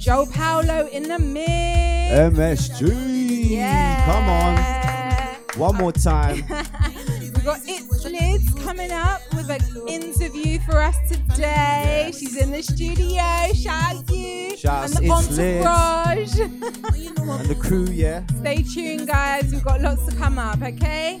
Jo Paulo in the mix. MSG. Yeah. Come on. One more time. we got It's Liz coming up with an interview for us today. Yes. She's in the studio. Shout you. Shout and the entourage. and the crew, yeah. Stay tuned, guys. We've got lots to come up, okay?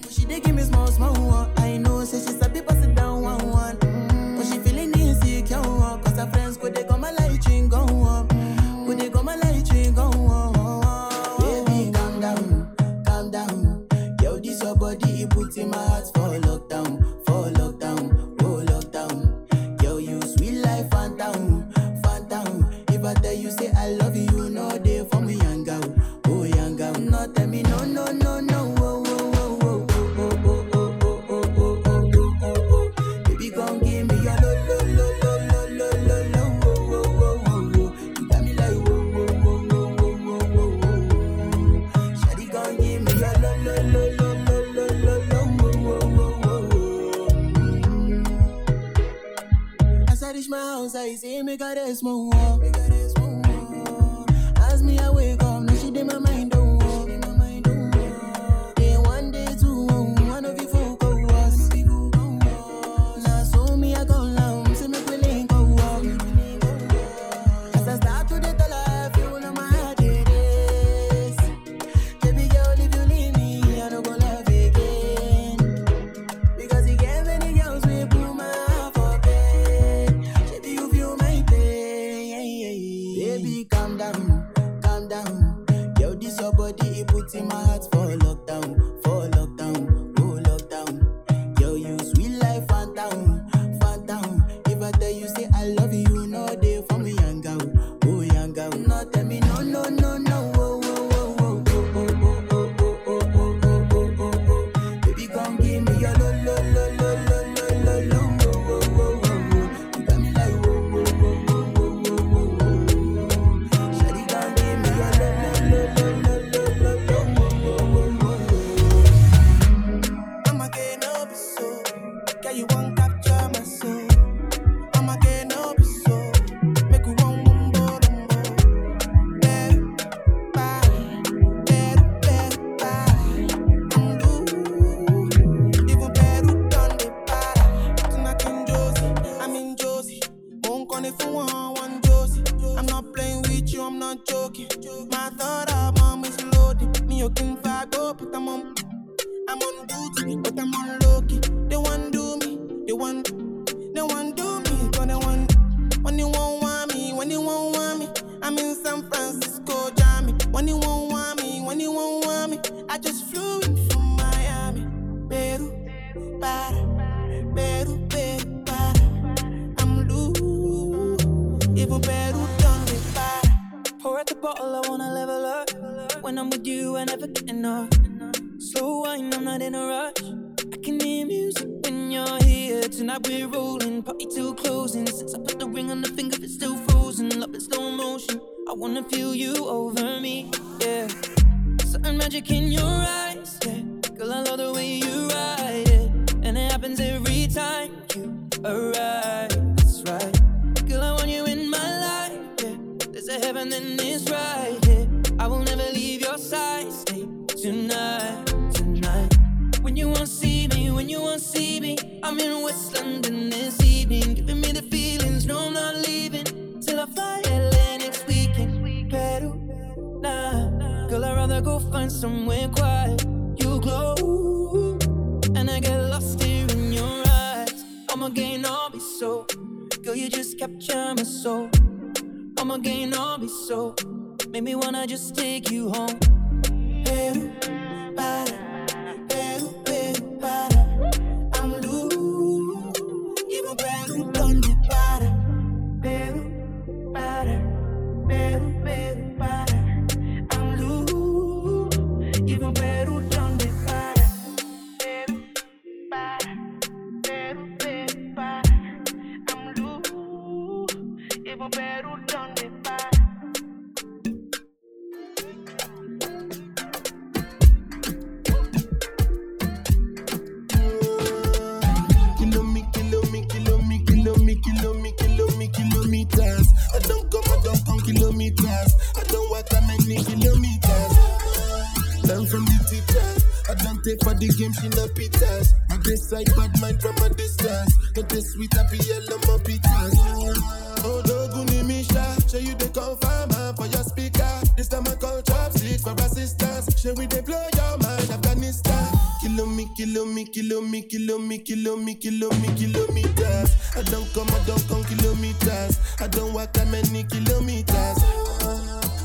waka many kilometers.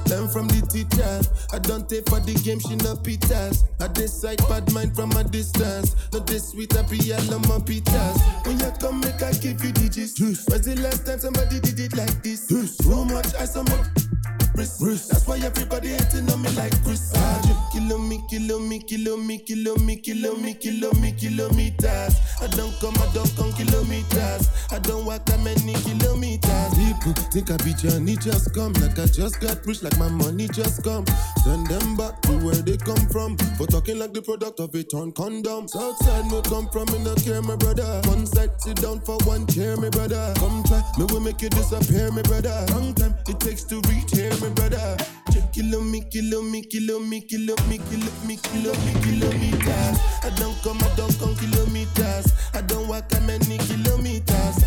Learn from the teacher. I don't take for the game, she no pitas. I decide bad mind from a distance. Not this sweet, I be all on my pitas. When you come, make I give you digits. Was the last time somebody did it like this? Too much, I so much. Bruce. Bruce. That's why everybody hating on me like Chris. Ah, kilo me, kilo me, kilo me, kilo me, kilo me, kilo me, kilometers. I don't come, I don't come kilometers. I don't walk that many kilometers. People think I be journey just come, like I just got rich, like my money just come. Send them back to where they come from for talking like the product of a torn condom. Southside me come from, me no care, my brother. One side sit down for one chair, my brother. Come try, me will make you disappear, my brother. Long time it takes to reach here, my brother. Kilo me, kilo me, kilo me, kilo me, kilo me, kilo me, kilometers. I don't come, I don't come kilometers. I don't walk how many kilometers.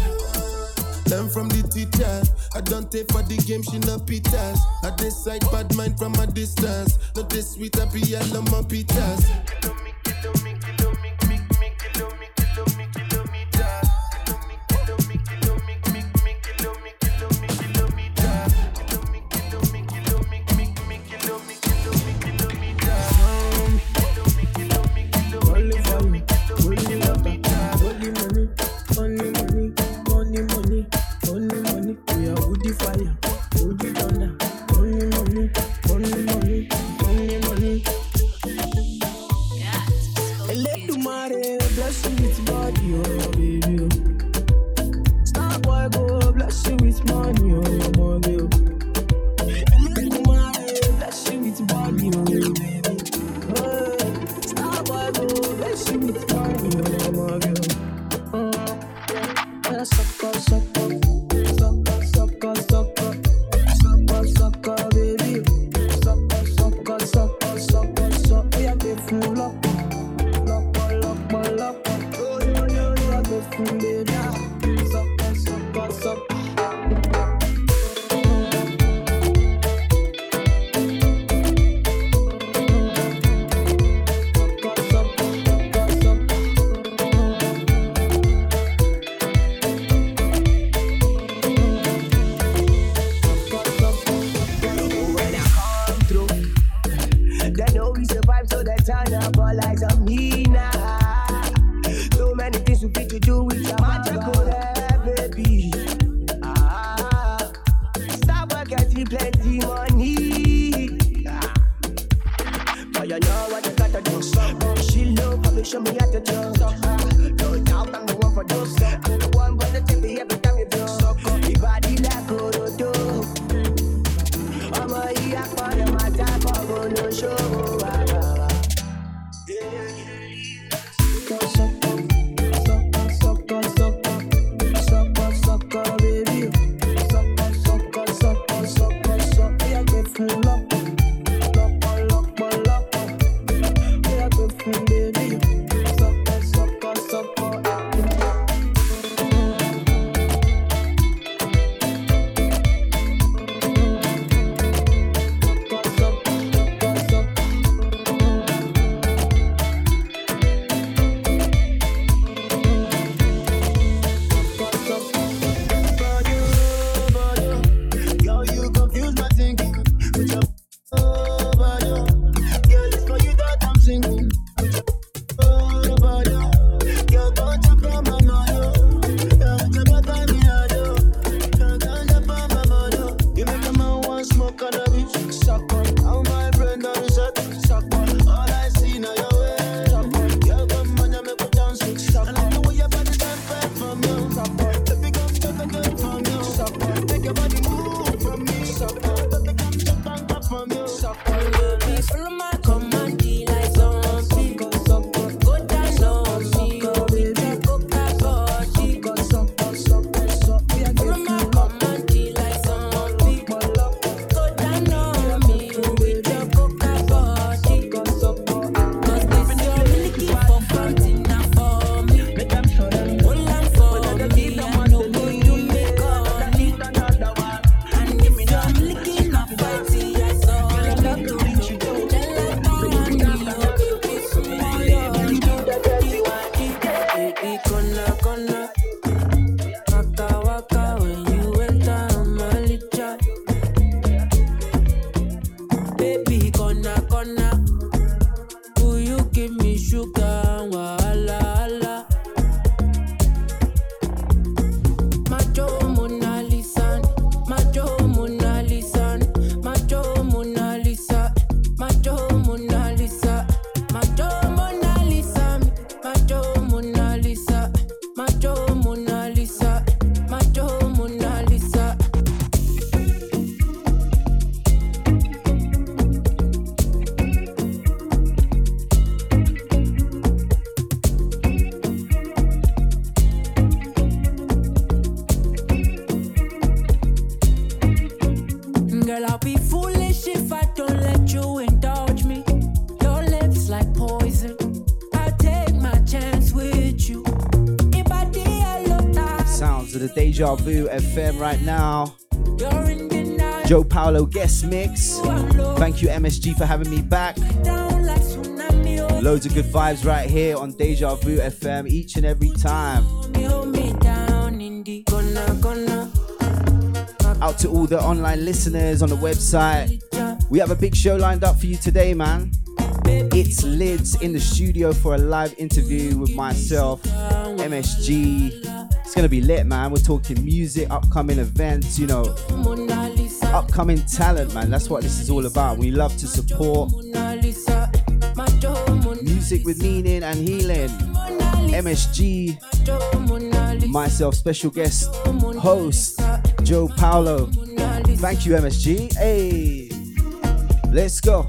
Learn from the teacher. I don't take for the game, she no pitas. I decide bad mind from a distance. Not this sweet, I be on my pitas. Only Taboo FM right now. Jo Paulo guest mix. Thank you, MSG, for having me back. Loads of good vibes right here on Deja Vu FM each and every time. Out to all the online listeners on the website. We have a big show lined up for you today, man. itsLydsz in the studio for a live interview with myself, MSG, gonna be lit, man. We're talking music, upcoming events, you know, upcoming talent, man. That's what this is all about. We love to support music with meaning and healing. MSG, myself, special guest host Jo Paulo. Thank you, MSG. Hey, let's go.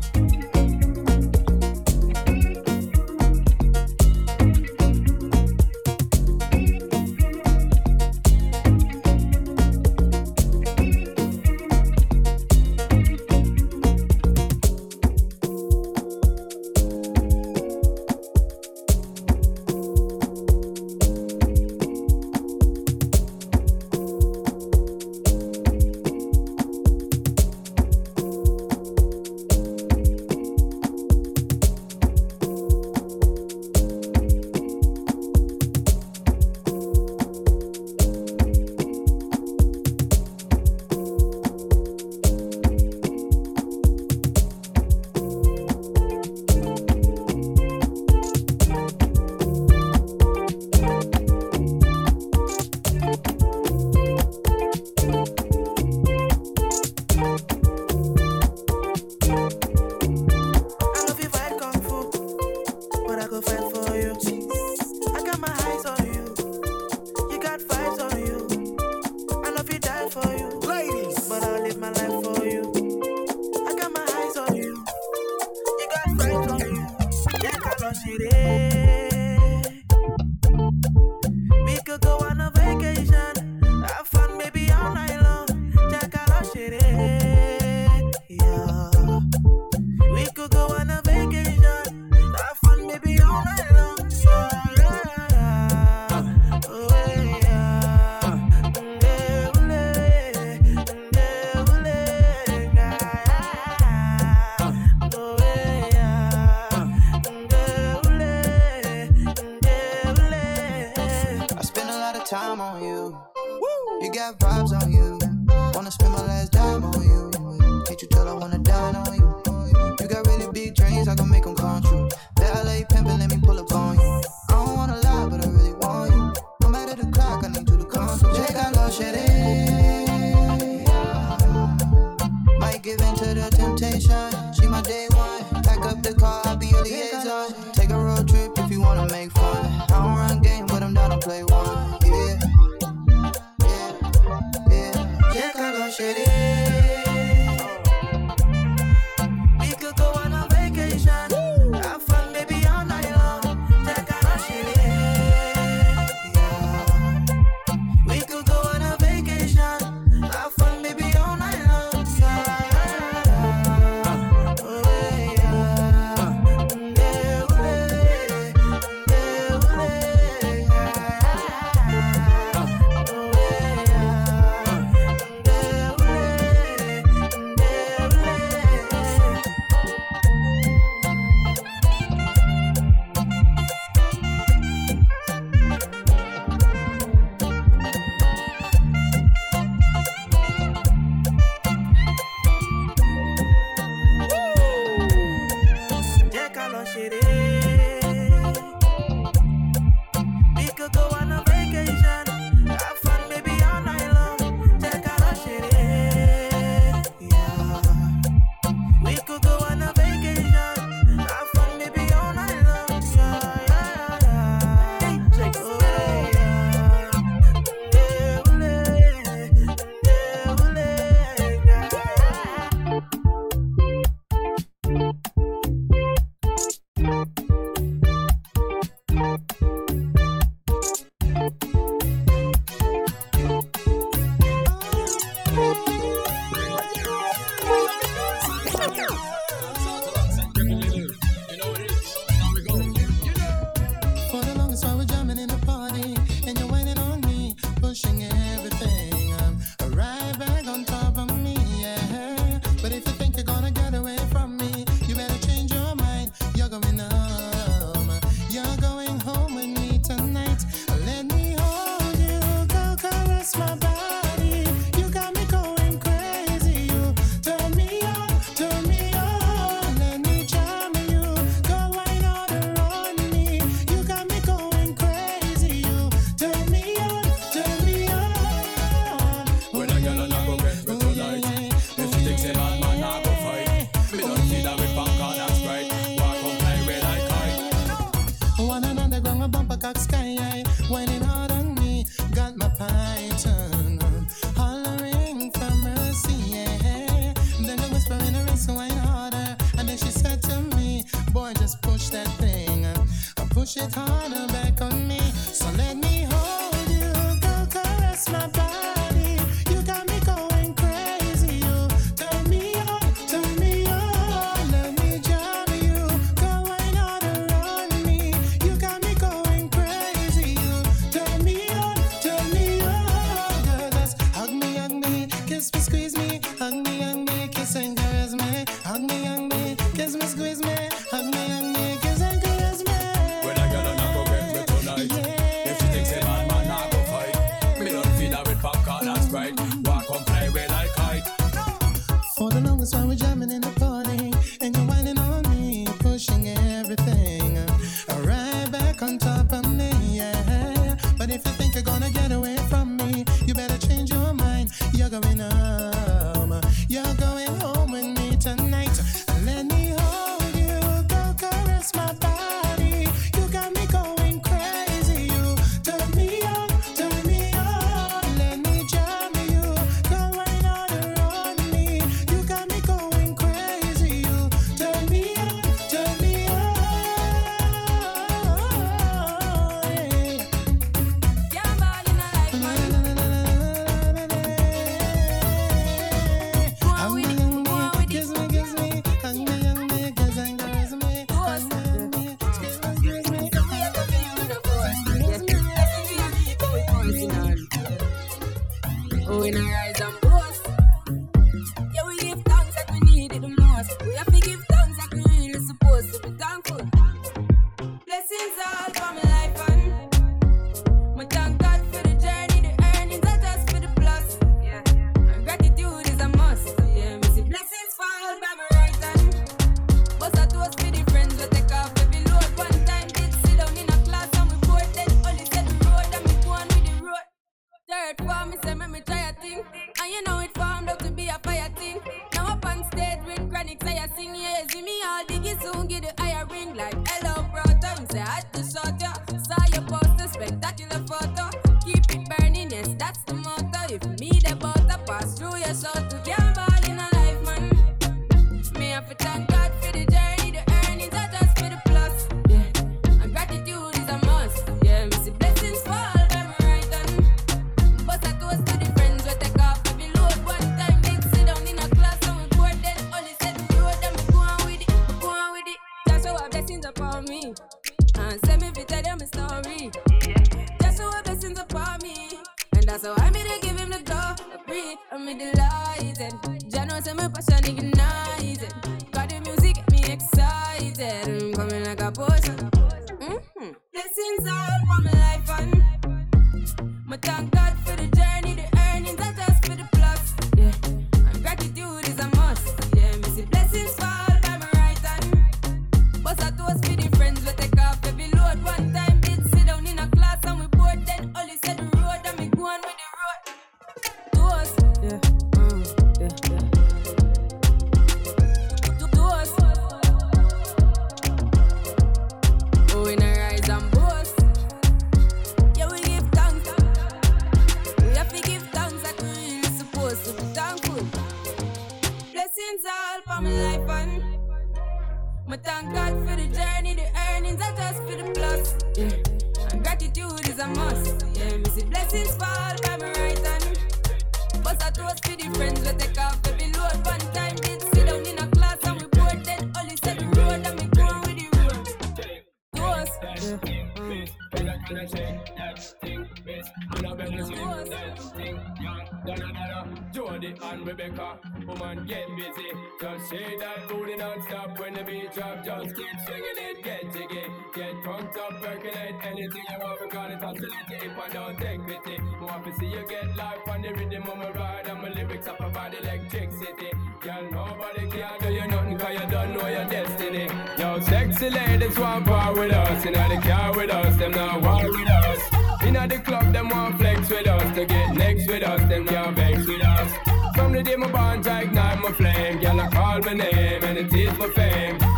Bounce like don't take pity. More to see you get life on the rhythm of my ride. And my lyrics up about electricity. Girl, nobody can do you nothing cause you don't know your destiny. Yo, sexy ladies want part with us. You know they care with us, them not want with us. Inna the club, them want flex with us. To get next with us, them can't vex with us. From the day my bonds, I ignite my flame. Girl, I call my name and it is my fame.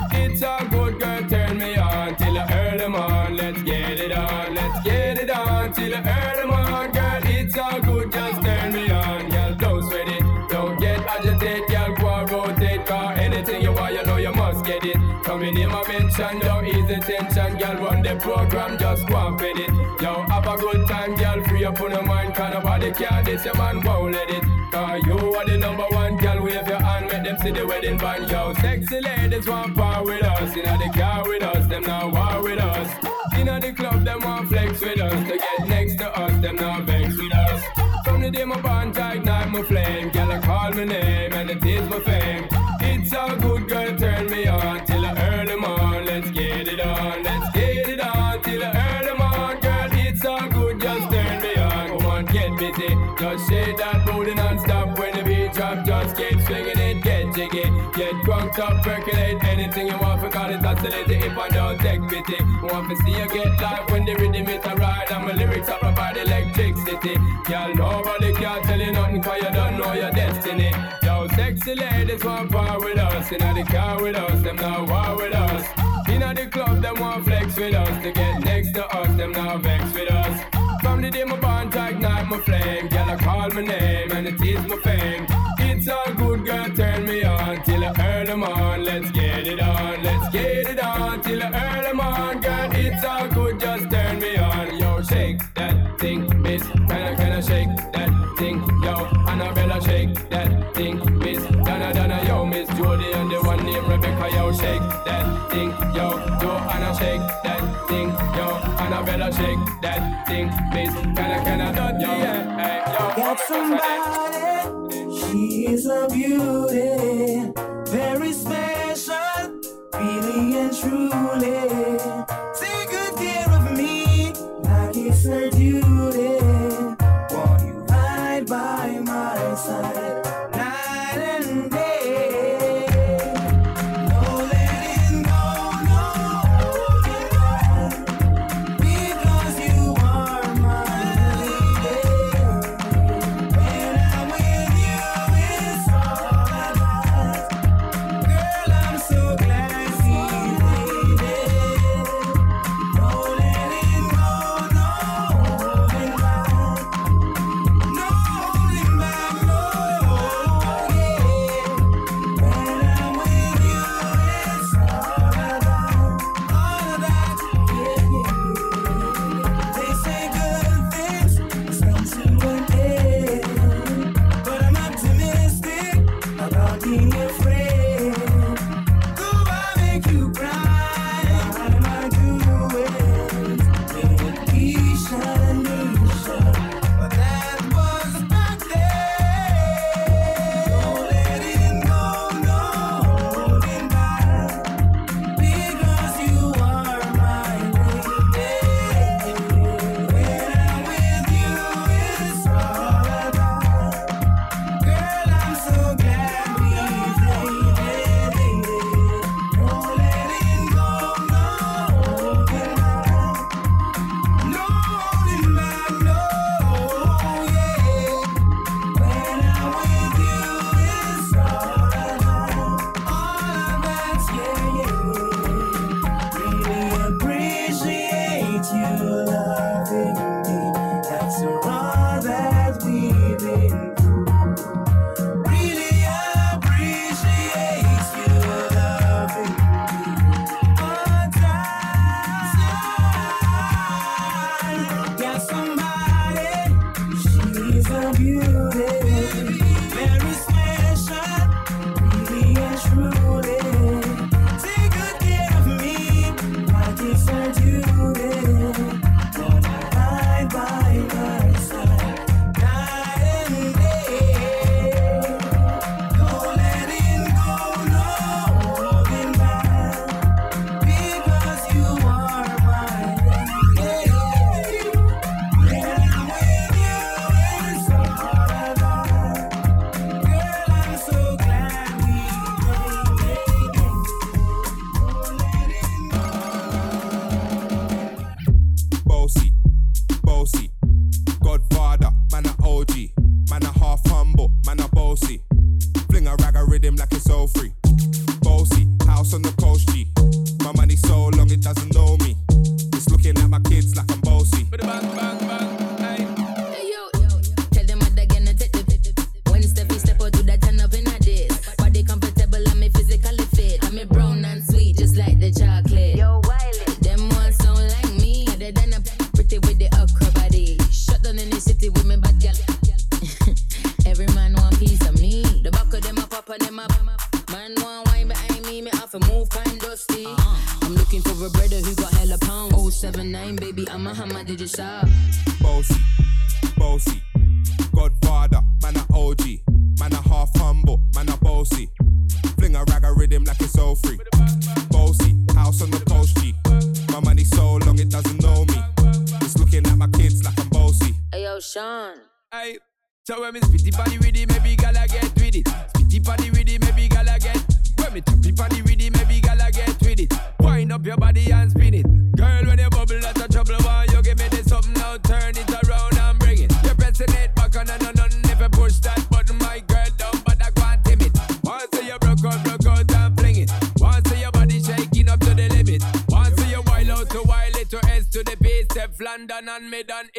program, just go and pin it. Yo, have a good time, girl. Free up on your mind, cause nobody care. This your man won't let it. Cause you are the number one, girl. Wave your hand, make them see the wedding band. Yo, sexy ladies want power with us. You know the car with us, them now war with us. You know the club, them want flex with us. To get next to us, them now vex with us. From the day my bond, I ignite my flame. Girl, I call my name, and it is my fame. Inna the car with us, them now war with us. Inna the club, them want flex with us. To get next to us, them now vex with us. From the day my bond tag, night my flame, girl I call my name. A beauty, very special, really and truly.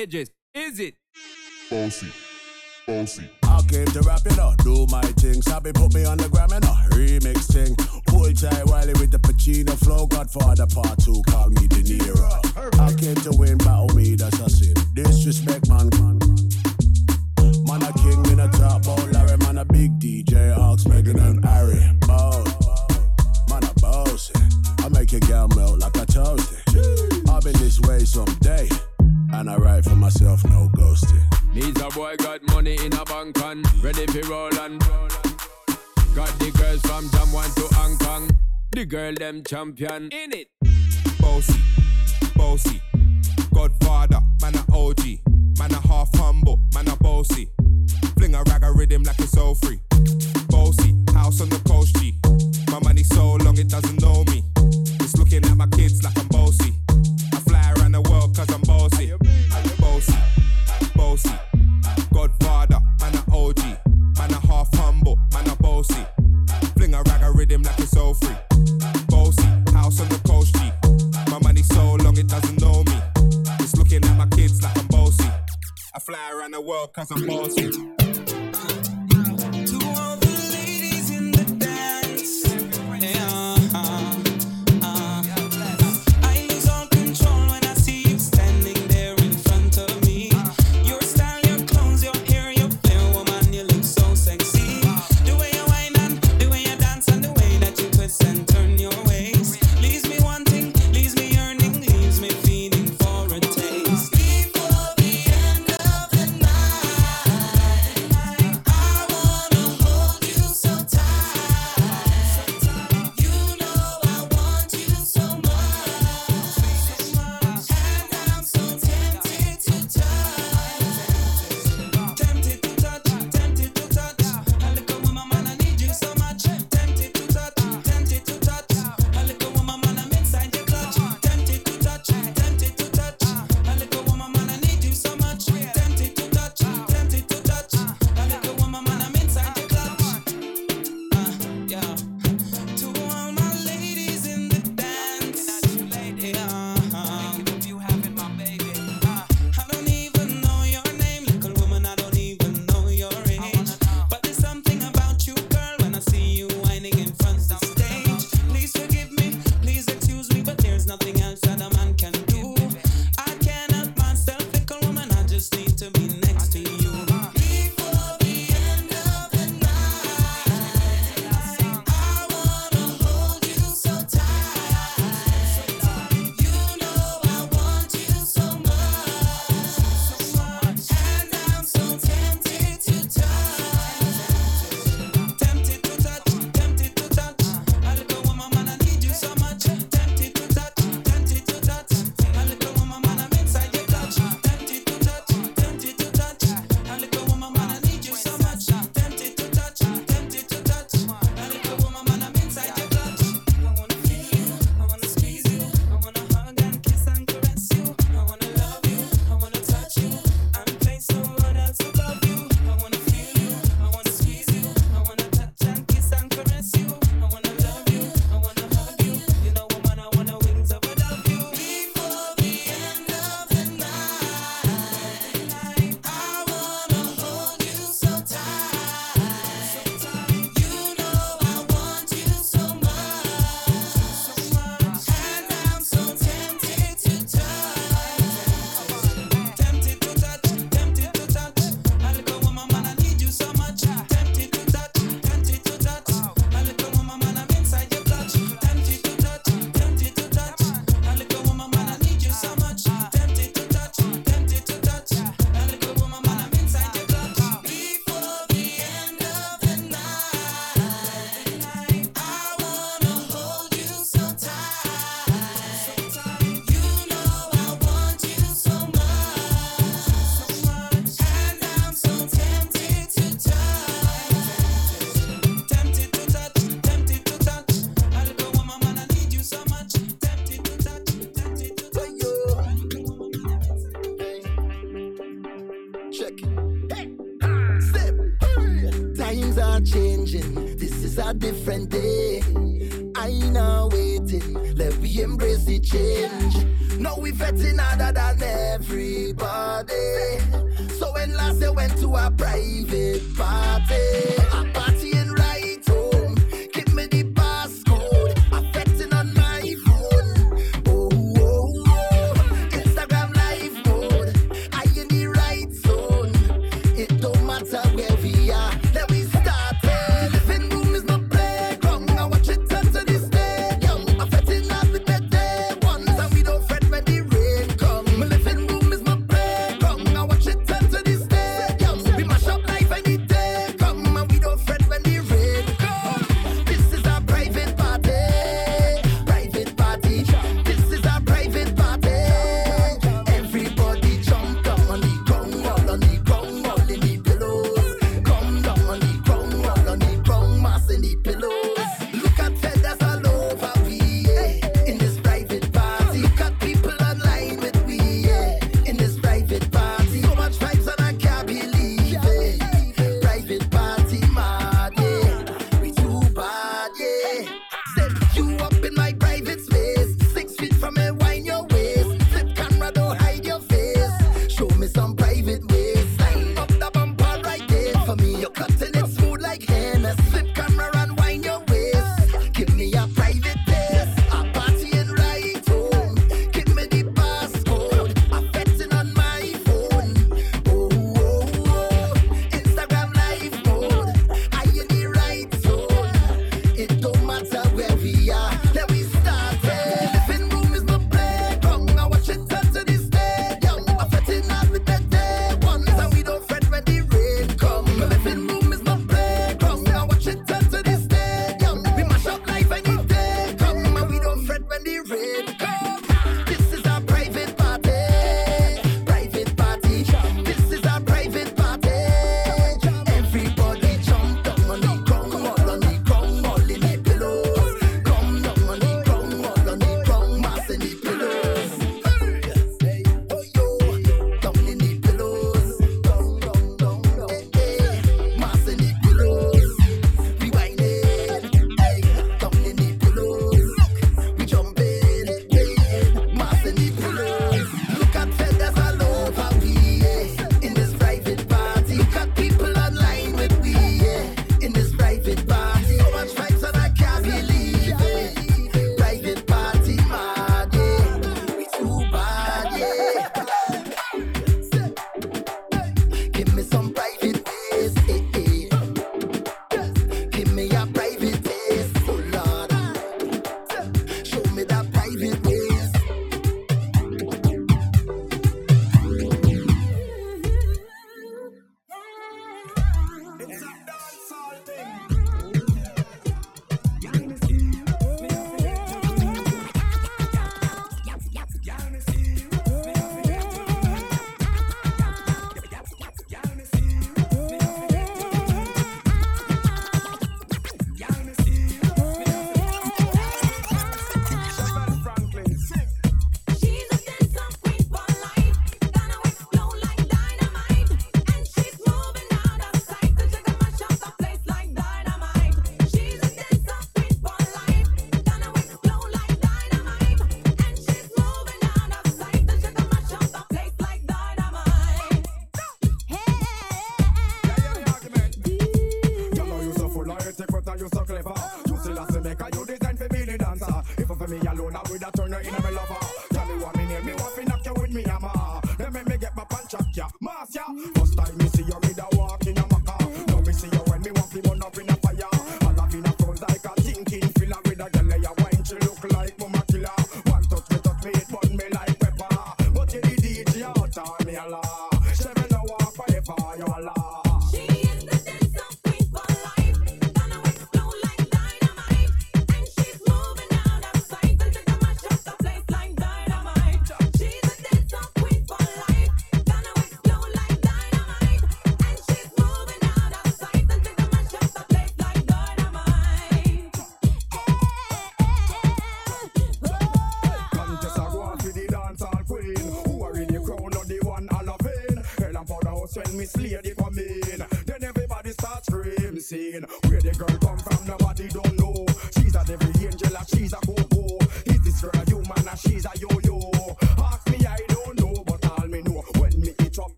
Edges. Champion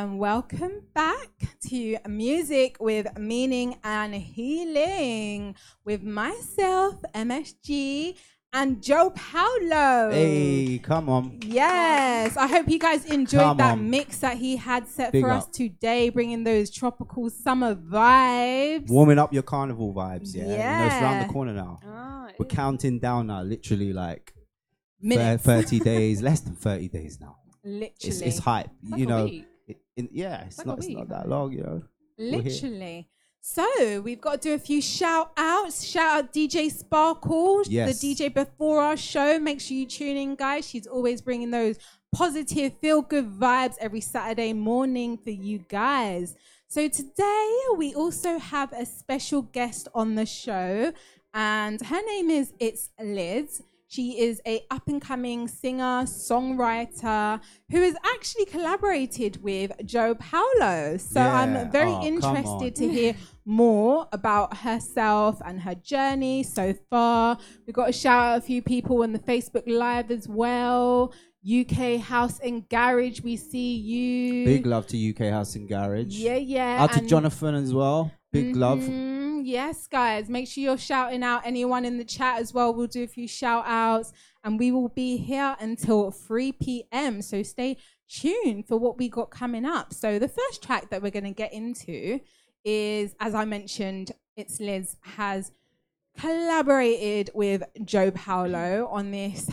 and welcome back to Music with Meaning and Healing with myself, MSG, and Jo Paulo. Hey, come on. Yes, I hope you guys enjoyed Come that on. mix that he had set Big for us today, bringing those tropical summer vibes. Warming up your carnival vibes, yeah. You know, it's around the corner now. Ah, We're counting down now, literally like Minutes. 30 days, less than 30 days now. Literally. It's, it's hype. Like you a know, week. In, yeah, it's, not, it's not that long, you know. Literally. So we've got to do a few shout outs. Shout out DJ Sparkle, Yes. the DJ before our show. Make sure you tune in, guys. She's always bringing those positive, feel good vibes every Saturday morning for you guys. So today we also have a special guest on the show, and her name is It's Liz. She is a up and coming singer, songwriter who has actually collaborated with Jo Paulo. So Yeah. I'm very Oh, interested to hear more about herself and her journey so far. We've got to shout out a few people on the Facebook Live as well. UK House and Garage, we see you. Big love to UK House and Garage. Yeah, yeah. Out to Jonathan as well. Big love. Mhm, Yes, guys. Make sure you're shouting out anyone in the chat as well. We'll do a few shout outs and we will be here until 3 p.m. So stay tuned for what we got coming up. So the first track that we're going to get into is, as I mentioned, itsLydsz has collaborated with Jo Paulo on this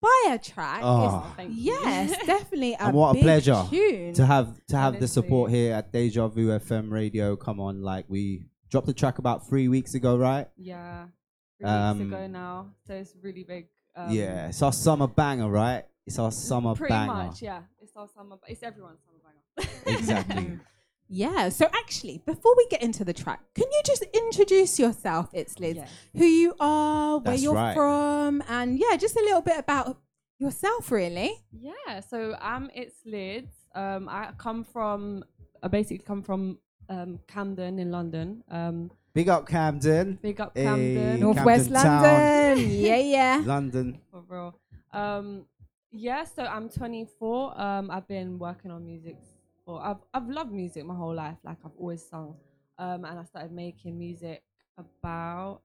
fire track. Oh. It's- yes, definitely. A and what a big pleasure tune. to have to have the support here at Deja Vu FM Radio. Come on, like we dropped the track about three weeks ago, right? Yeah, three Um, weeks ago now, so it's really big. Um, yeah, it's our summer banger, right? It's our summer pretty banger. Pretty much. Yeah, it's our summer. It's everyone's summer banger. Exactly. Yeah. So actually, before we get into the track, can you just introduce yourself? itsLydsz. Who you are, where That's you're right. from, and yeah, just a little bit about yourself, really. Yeah, so um, itsLydsz. Um, I come from, I basically come from um, Camden in London. Um, Big up Camden. Big up Hey, Camden. Northwest Camden London. yeah, yeah. London. For real. Um, yeah, so I'm 24. Um, I've been working on music. I've I've loved music my whole life. Like I've always sung. Um, and I started making music about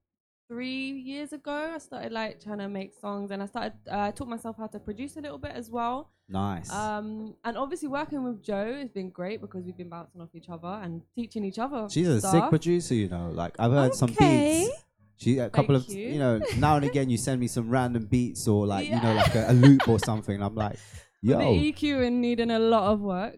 three years ago. I started like trying to make songs, and I started. Uh, I taught myself how to produce a little bit as well. Nice. Um, and obviously working with Jo has been great because we've been bouncing off each other and teaching each other. She's a sick producer, you know. Like I've heard some beats. She a couple Thank of you. you. know now and again you send me some random beats or like you know like a, a loop or something. I'm like, yo, The EQ and needing a lot of work.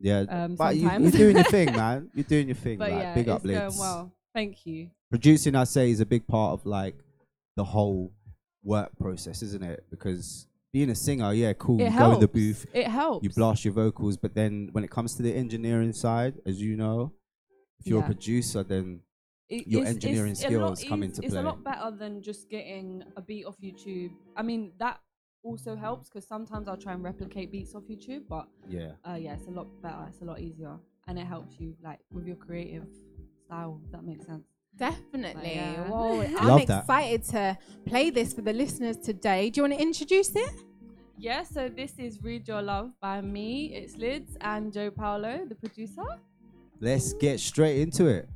Yeah. um, but you, you're doing your thing, man. You're doing your thing. But like, yeah, big it's up, Lids. well. Thank you. Producing, I say, is a big part of like the whole work process, isn't it? Because being a singer, yeah, cool. It you go in the booth, It helps. you blast your vocals, but then when it comes to the engineering side, as you know, if you're Yeah. a producer, then It- your it's- engineering it's lot skills come into It's play. It's a lot better than just getting a beat off YouTube. I mean, that also helps because sometimes I'll try and replicate beats off YouTube, but Yeah. uh, yeah, it's a lot better. It's a lot easier, and it helps you like with your creative style. If that makes sense. Definitely. yeah. Whoa, I'm that. excited to play this for the listeners today. Do you want to introduce it? Yeah, so this is Read Your Love by me. itsLydsz and Jo Paulo, the producer. Let's get straight into it.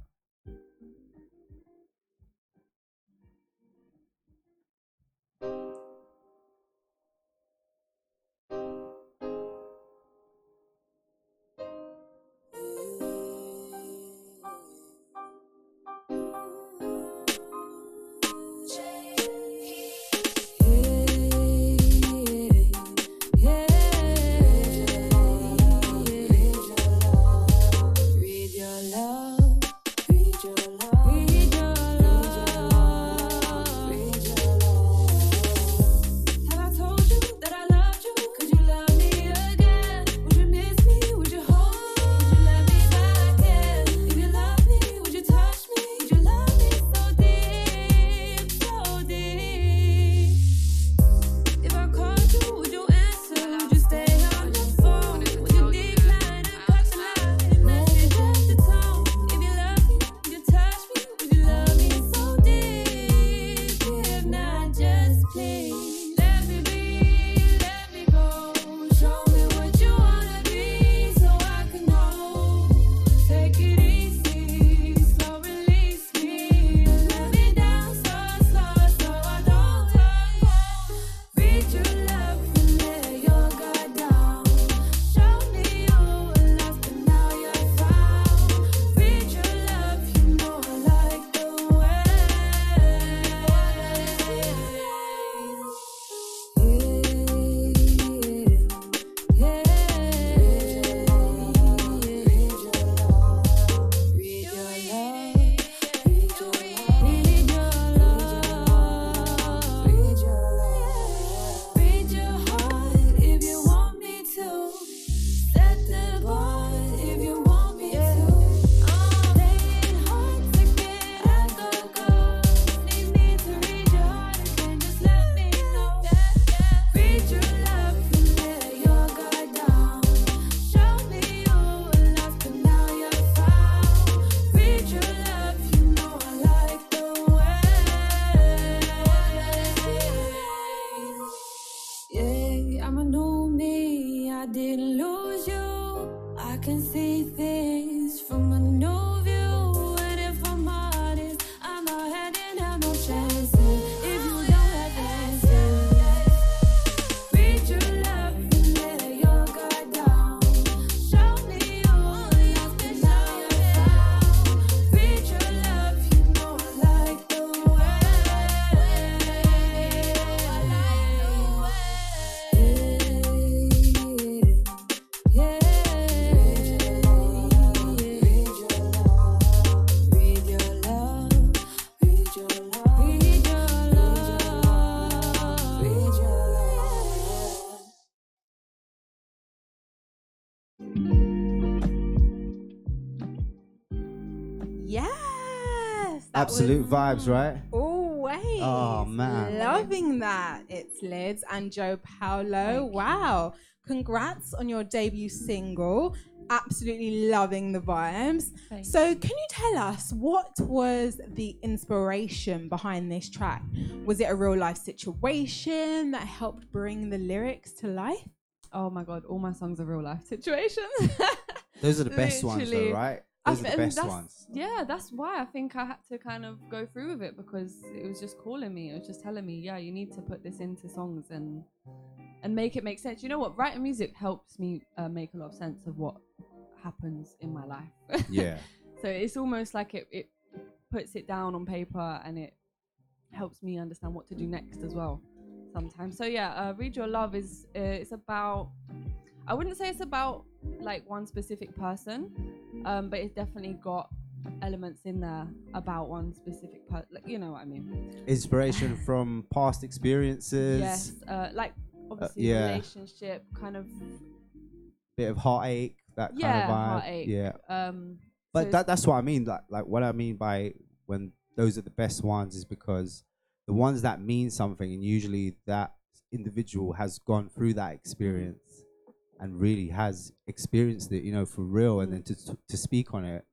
Absolute was vibes, right? Always. Oh, man. Loving that. itsLydsz and Jo Paulo. wow. Congrats on your debut single. Absolutely loving the vibes. Thank so, can you tell us what was the inspiration behind this track? Was it a real life situation that helped bring the lyrics to life? Oh my god, all my songs are real life situations. Those are the best ones, though, Literally. right? I are the best that's- ones. Yeah, that's why I think I had to kind of go through with it because it was just calling me. It was just telling me, yeah, you need to put this into songs and and make it make sense. You know what? Writing music helps me uh, make a lot of sense of what happens in my life. Yeah. so it's almost like it, it puts it down on paper and it helps me understand what to do next as well sometimes so yeah uh, read your love is uh, it's about i wouldn't say it's about like one specific person um, but it's definitely got elements in there about one specific person like you know what i mean Inspiration from past experiences. yes uh, like obviously yeah. relationship kind of Bit of heartache, that yeah kind of vibe. heartache Yeah. um But so that that's what I mean. Like like what I mean by when those are the best ones is because the ones that mean something and usually that individual has gone through that experience and really has experienced it, you know, for real and then to to speak on it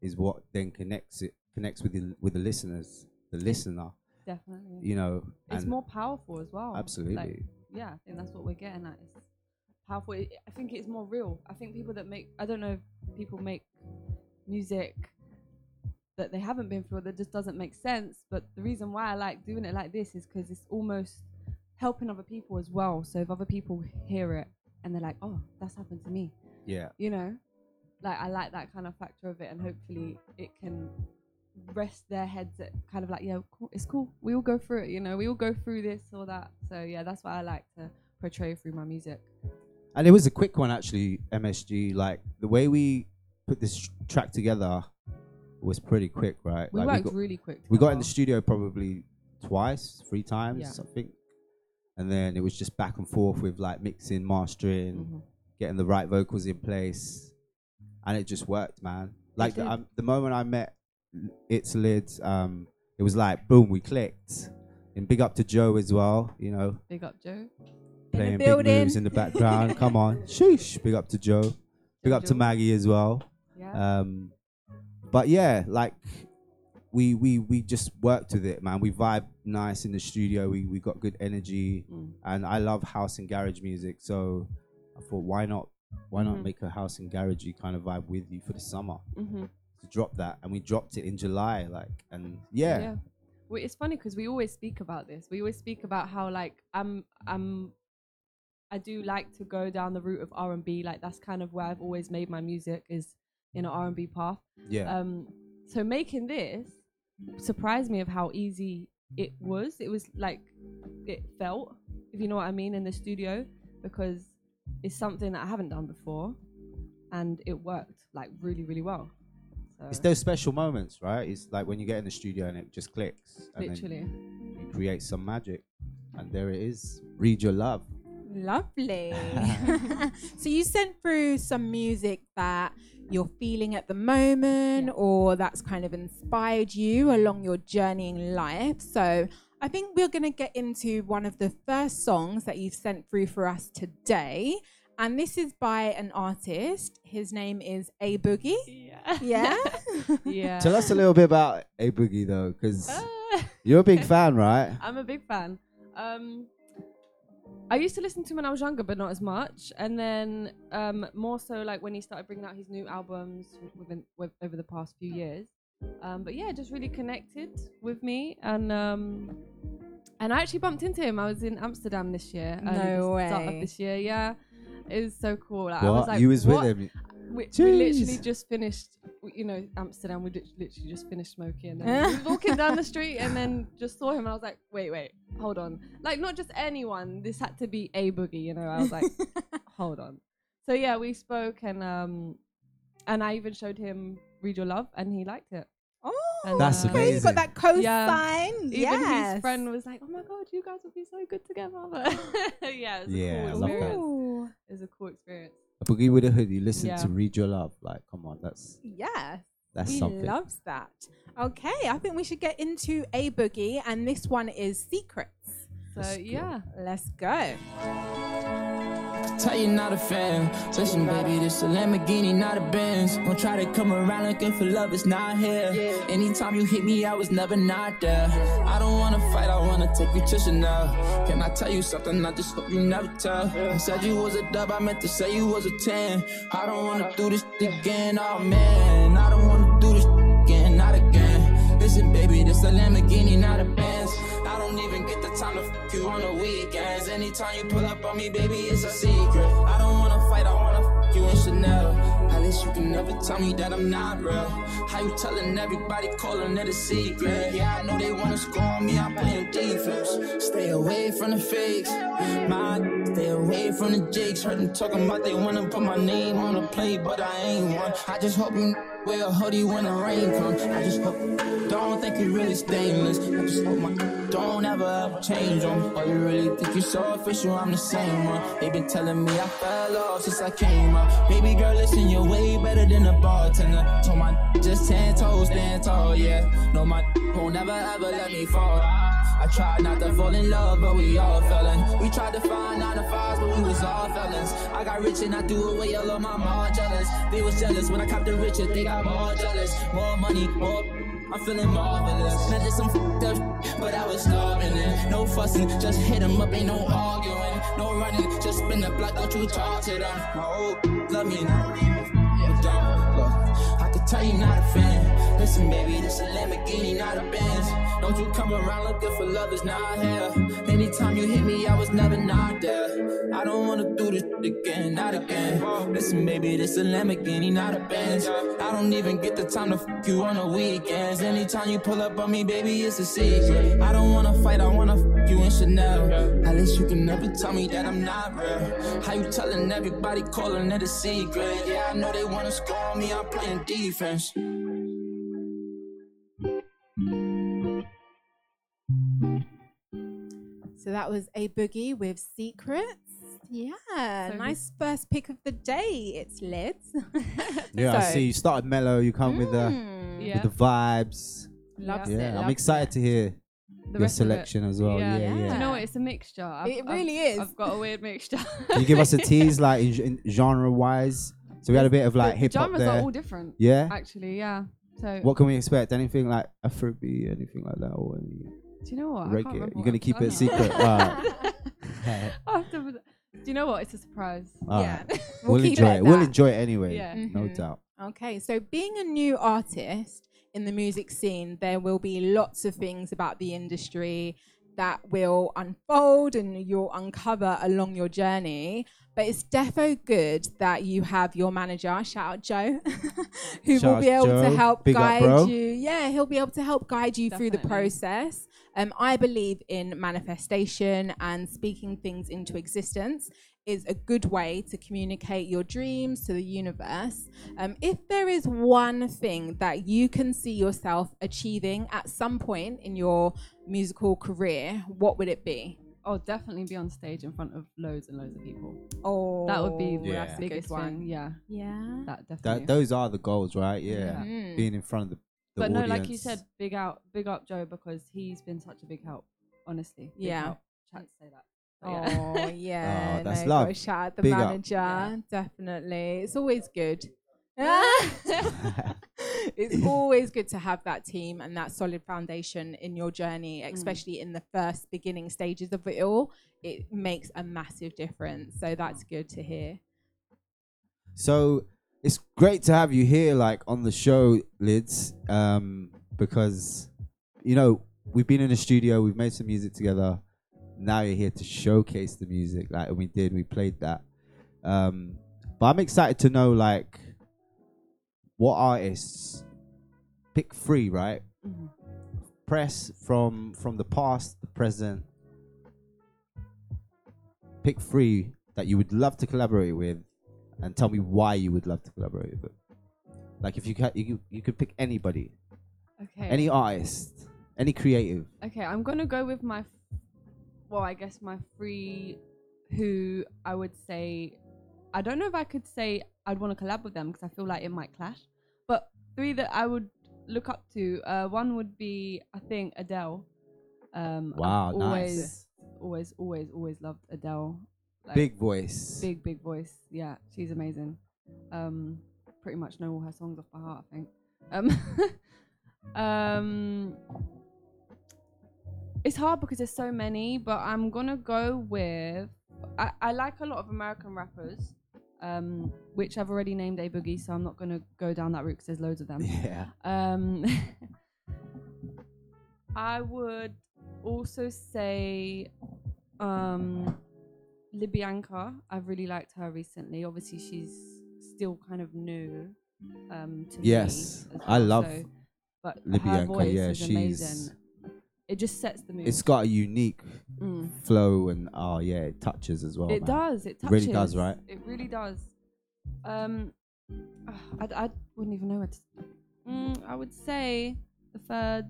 is what then connects it connects with the with the listeners, the listener. definitely You know, it's more powerful as well. Absolutely. Like, yeah, I think that's what we're getting at. It's powerful. I think it's more real. I think people that make, I don't know if people make music that they haven't been through that just doesn't make sense. But the reason why I like doing it like this is because it's almost helping other people as well. So if other people hear it and they're like, oh, that's happened to me, yeah. you know, like I like that kind of factor of it, and hopefully mm-hmm. it can rest their heads at kind of like, yeah, cool, it's cool. We all go through it, you know. We all go through this or that. So yeah, that's what I like to portray through my music. And it was a quick one actually, MSG. Like the way we put this track together was pretty quick, right? We like worked got, really quick We got in the studio probably twice, three times, Yeah. I think. And then it was just back and forth with like mixing, mastering, Mm-hmm. getting the right vocals in place, and it just worked, man. Like the, um, the moment I met itsLydsz, um, it was like boom, we clicked. And big up to Joe as well, you know, Big up, Joe. playing big moves in the background. Come on, sheesh! Big up to Joe. Big up to Maggie as well. Yeah. Um, but yeah, like we we we just worked with it, man. We vibe nice in the studio. We we got good energy, Mm. and I love house and garage music. So I thought, why not? Why not Mhm. make a house and garagey kind of vibe with you for the summer? Mhm. To drop that, and we dropped it in July, like, and yeah, Well, it's funny because we always speak about this. We always speak about how like I'm I'm I do like to go down the route of R and B. Like that's kind of where I've always made my music is in an R and B path. Yeah. Um. So making this surprised me of how easy it was. It was like it felt, if you know what I mean, in the studio because it's something that I haven't done before, and it worked like really really well. So it's those special moments, right? It's like when you get in the studio and it just clicks, and literally. then you create some magic, and there it is. Read your love. Lovely. so you sent through some music that you're feeling at the moment or that's kind of inspired you along your journey in life. So I think we're going to get into one of the first songs that you've sent through for us today. And this is by an artist. His name is A Boogie. Yeah. Yeah. yeah. Tell us a little bit about A Boogie though, because Uh, you're a big fan, right? I'm a big fan. Um, I used to listen to him when I was younger, but not as much. And then um, more so like when he started bringing out his new albums within with, over the past few years. Um, but yeah, just really connected with me, and um, and I actually bumped into him. I was in Amsterdam this year. No early Start way. of this year, yeah. It was so cool. Like, I was What? like, You was with him? We, we literally just finished, you know, Amsterdam. We literally just finished smoking, and then we was walking down the street, and then just saw him, and I was like, wait, wait, hold on. Like, not just anyone. This had to be A Boogie, you know. I was like, hold on. So yeah, we spoke, and um, and I even showed him "Read Your Love," and he liked it. Oh, That's okay, You amazing. got that cosign. Yeah. Even yes. his friend was like, "Oh my god, you guys would be so good together." But yeah, it was Yeah, a I cool love that. experience. It was a cool experience. A Boogie with a hoodie. Listen Yeah. to "Read Your Love." Like, come on, that's Yeah. That's he something. loves that. Okay, I think we should get into A Boogie, and this one is Secrets. So yeah, let's go. Tell you not a fan. Listen, baby, this a Lamborghini, not a Benz. Don't try to come around looking for love, it's not here. Anytime you hit me, I was never not there. I don't wanna fight, I wanna take you to Chanel. Can I tell you something? I just hope you never tell. I said you was a dub, I meant to say you was a 10. I don't wanna do this again, oh man. I don't wanna do this again, not again. Listen, baby, this a Lamborghini, not a Benz. The time to fuck you on the weekends. Anytime you pull up on me, baby, it's a secret. I don't wanna fight, I wanna fuck you in Chanel. At least you can never tell me that I'm not real. How you telling everybody, calling it a secret? Yeah, I know they wanna score on me, I'm playing defense. Stay away from the fakes. My stay away from the jakes. Heard them talking about they wanna put my name on the plate, but I ain't one. I just hope you wear a hoodie when the rain comes. I just hope don't think you really stainless. I just hope my don't ever ever change on. Or you really think you're so official? I'm the same one. They been telling me I fell off since I came up. Baby girl, listen, you're way better than a bartender. Told my just ten toes, stand tall, yeah. No, my won't never ever let me fall. I tried not to fall in love, but we all fell in. We tried to find nine to fives, but we was all felons. I got rich and I threw away all of my mom jealous. They was jealous when I copped the richer, they got more jealous. More money, more. I'm feeling marvelous. Not just some fucked up, but I was starving it. No fussing, just hit hit 'em up, ain't no arguing. No running, just spin the block, don't you talk to them. My old love me now. I could tell you not a fan. Listen, baby, this a Lamborghini, not a Benz. Don't you come around looking for lovers, not here. Anytime you hit me, I was never not there. I don't wanna do this again, not again. Listen, baby, this a Lamborghini, not a Benz. I don't even get the time to fuck you on the weekends. Anytime you pull up on me, baby, it's a secret. I don't wanna fight, I wanna fuck you in Chanel. At least you can never tell me that I'm not real. How you telling everybody, calling it a secret? Yeah, I know they wanna score me, I'm playing defense. So that was A Boogie with secrets. Yeah, So nice first pick of the day. itsLydsz. Yeah, I see. You started mellow. You come with the Mm. Yeah. with the vibes. Loves yeah, it. I'm excited it. to hear The your rest of it. selection as well. Yeah, yeah. Do you know what? It's a mixture. I've, It I've- really is. I've got a weird mixture. Can you give us a tease, like in, in genre wise? So we had a bit of like hip hop genres there. are all different. Yeah. Actually, yeah. So What can we expect? Anything like Afrobeat, anything like that, or any do you know what? I can't reggae? You're gonna I've keep it now. secret. Wow. I have to- do you know what? It's a surprise. All Yeah. right. We'll We'll, enjoy it it. We'll enjoy it anyway. Yeah. No Mhm. doubt. Okay, so being a new artist in the music scene, there will be lots of things about the industry that will unfold and you'll uncover along your journey. But it's defo good that you have your manager, shout out Joe, who Shout will be out able to help Big guide bro. you. Yeah, he'll be able to help guide you through the process. Um, I believe in manifestation and speaking things into existence is a good way to communicate your dreams to the universe. Um, if there is one thing that you can see yourself achieving at some point in your musical career, what would it be? Oh, definitely be on stage in front of loads and loads of people. Oh, That would be Yeah. the that's a good biggest one. one. Yeah, Yeah. that definitely. That those are the goals, right? Yeah. Yeah. Mm. Being in front of the, the but audience. no, like you said, big out, big up Joe because he's been such a big help. Honestly, big Yeah. help. Chat to say that. But yeah. Oh yeah, Oh, that's no, love. gotta Shout out the Big manager, Yeah. definitely. It's always good. it's always good to have that team and that solid foundation in your Mm. journey, especially in the first beginning stages of it all. It makes a massive difference. So that's good to hear. So it's great to have you here, like on the show, Lids, um, because you know we've been in the studio, we've made some music together. Now you're here to showcase the music, like we did. We played that, um, but I'm excited to know, like, what artists pick three, right? Mhm. Press from from the past, the present. Pick three that you would love to collaborate with, and tell me why you would love to collaborate with them. Like if you ca- you you could pick anybody, Okay. any artist, any creative. Okay, I'm gonna go with my, f- well, I guess my three, who I would say, I don't know if I could say I'd want to collab with them because I feel like it might clash, but three that I would look up to. Uh, one would be I think Adele. Um, I've Wow, nice. always, always, always, always loved Adele. Big voice. Big, big voice. Yeah, she's amazing. Um, pretty much know all her songs off by heart, I think. Um, um, it's hard because there's so many, but I'm gonna go with. I, I like a lot of American rappers, um, which I've already named A Boogie, so I'm not gonna go down that route because there's loads of them. Yeah. Um, I would also say um, Libianca. I've really liked her recently. Obviously, she's still kind of new um, to Yes, me. as I well, love so- but voice yeah, she's- amazing. It just sets the mood. It's got a unique Mm. flow, and oh yeah, it touches as well. it man. does. It touches. really does, right? It really does. Um, I, I wouldn't even know what. To, mm, I would say the third.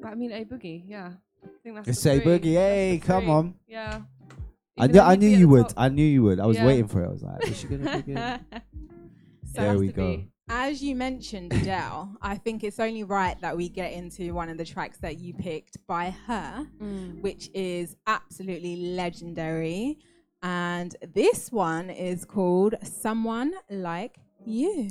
But I mean, A Boogie. Yeah, I think that's. It's A Boogie, hey, come on. Yeah. I, knew, I knew you the would. top. I knew you would. I was Yeah. waiting for it. I was like, is she gonna pick it? So There we go. As you mentioned, Adele, I think it's only right that we get into one of the tracks that you picked by her, Mm. which is absolutely legendary. And this one is called Someone Like You.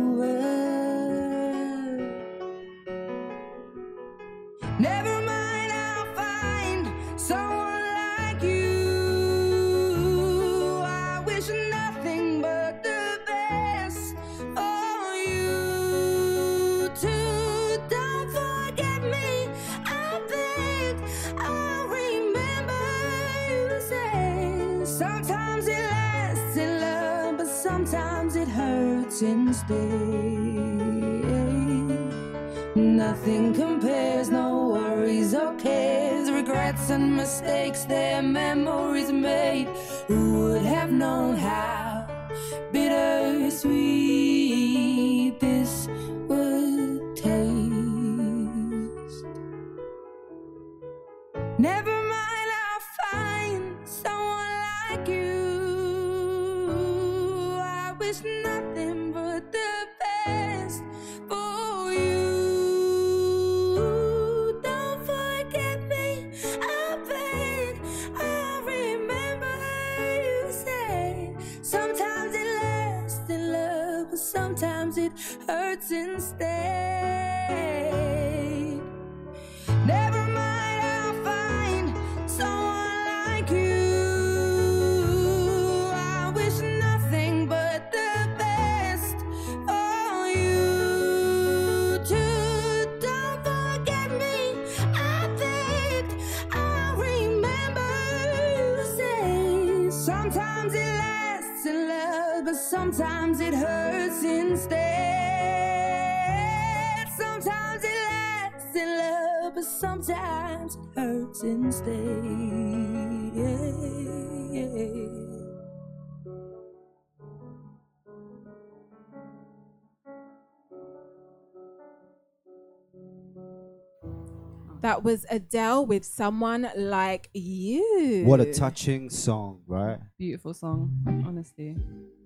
That was Adele with someone like you. What a touching song, right? Beautiful song, honestly.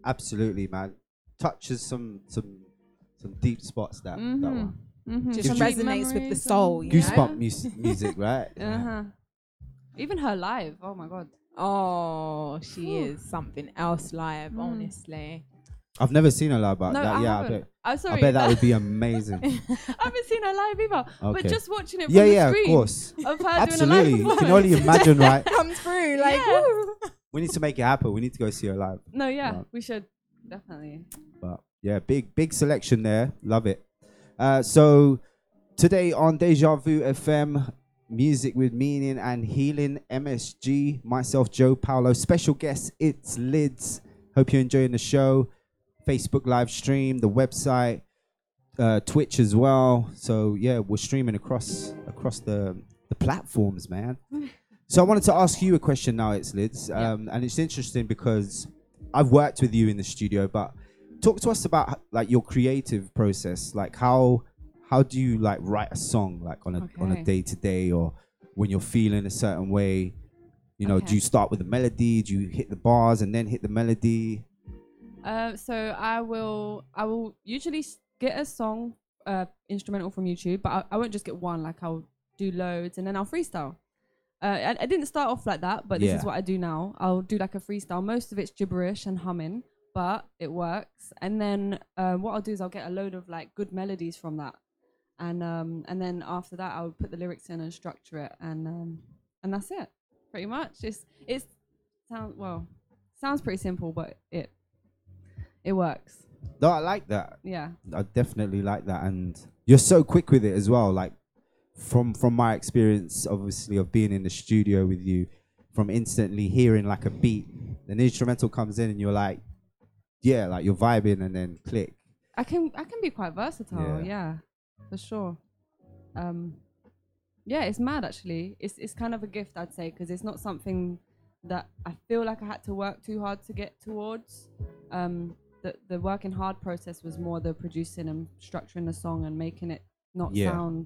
Absolutely, man. Touches some some some deep spots that that Mhm. one. Mhm. Just Gives you resonates with the soul. and- you know? Goosebump mus- music, right? Uh huh. Even her live. Oh my god. Oh, she is something else live, Mm. honestly. I've never seen her live, but No, that, I yeah, I haven't. bet, I'm I bet that would be amazing. I haven't seen her live either. Okay. But just watching it from Yeah, the yeah, of screen course. Of her Absolutely. doing a live You can only performance. imagine, right? Comes through like, Yeah. woo. We need to make it happen. We need to go see her live. No, yeah, Right. we should definitely. But yeah, big big selection there. Love it. Uh, so today on Deja Vu FM, music with meaning and healing. MSG, myself, Jo Paulo. Special guest, itsLydsz. Hope you're enjoying the show. Facebook live stream, the website, uh, Twitch as well. So yeah, we're streaming across across the the platforms, man. So I wanted to ask you a question now, itsLydsz, um, and it's interesting because I've worked with you in the studio, but talk to us about like your creative process, like how how do you like write a song, like on a on a day to day, or when you're feeling a certain way. You know, do you start with the melody? Do you hit the bars and then hit the melody? Uh, so I will I will usually get a song uh, instrumental from YouTube, but I, I won't just get one. Like I'll do loads and then I'll freestyle. Uh, I, I didn't start off like that, but this Yeah. is what I do now. I'll do like a freestyle. Most of it's gibberish and humming, but it works. And then uh, what I'll do is I'll get a load of like good melodies from that, and um, and then after that I'll put the lyrics in and structure it, and um, and that's it. Pretty much. It's it's sounds well sounds pretty simple, but it it works. No, I like that. Yeah. I definitely like that, and you're so quick with it as well. Like from from my experience, obviously of being in the studio with you, from instantly hearing like a beat, an instrumental comes in, and you're like, yeah, like you're vibing, and then click. I can I can be quite versatile, Yeah. yeah, for sure. Um, yeah, it's mad actually. It's it's kind of a gift I'd say because it's not something that I feel like I had to work too hard to get towards. Um, the the working hard process was more the producing and structuring the song and making it not Yeah. sound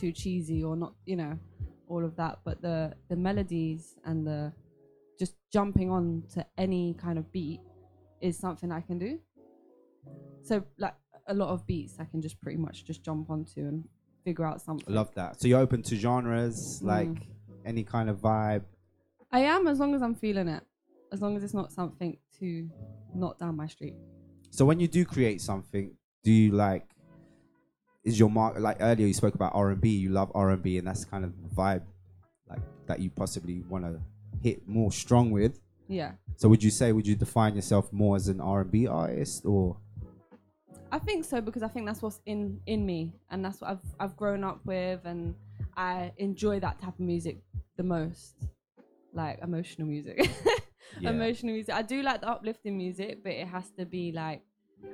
too cheesy or not, you know, all of that. But the the melodies and the just jumping on to any kind of beat is something I can do. So like a lot of beats I can just pretty much just jump onto and figure out something. Love that. So you're open to genres, Mm. like any kind of vibe. I am as long as I'm feeling it. As long as it's not something to knock down my street. So when you do create something, do you like? Is your mark like earlier you spoke about R and B? You love R and B, and that's kind of the vibe, like that you possibly want to hit more strong with. Yeah. So would you say would you define yourself more as an R and B artist or? I think so because I think that's what's in in me, and that's what I've I've grown up with, and I enjoy that type of music the most, like emotional music. Yeah. Emotional music. I do like the uplifting music, but it has to be like,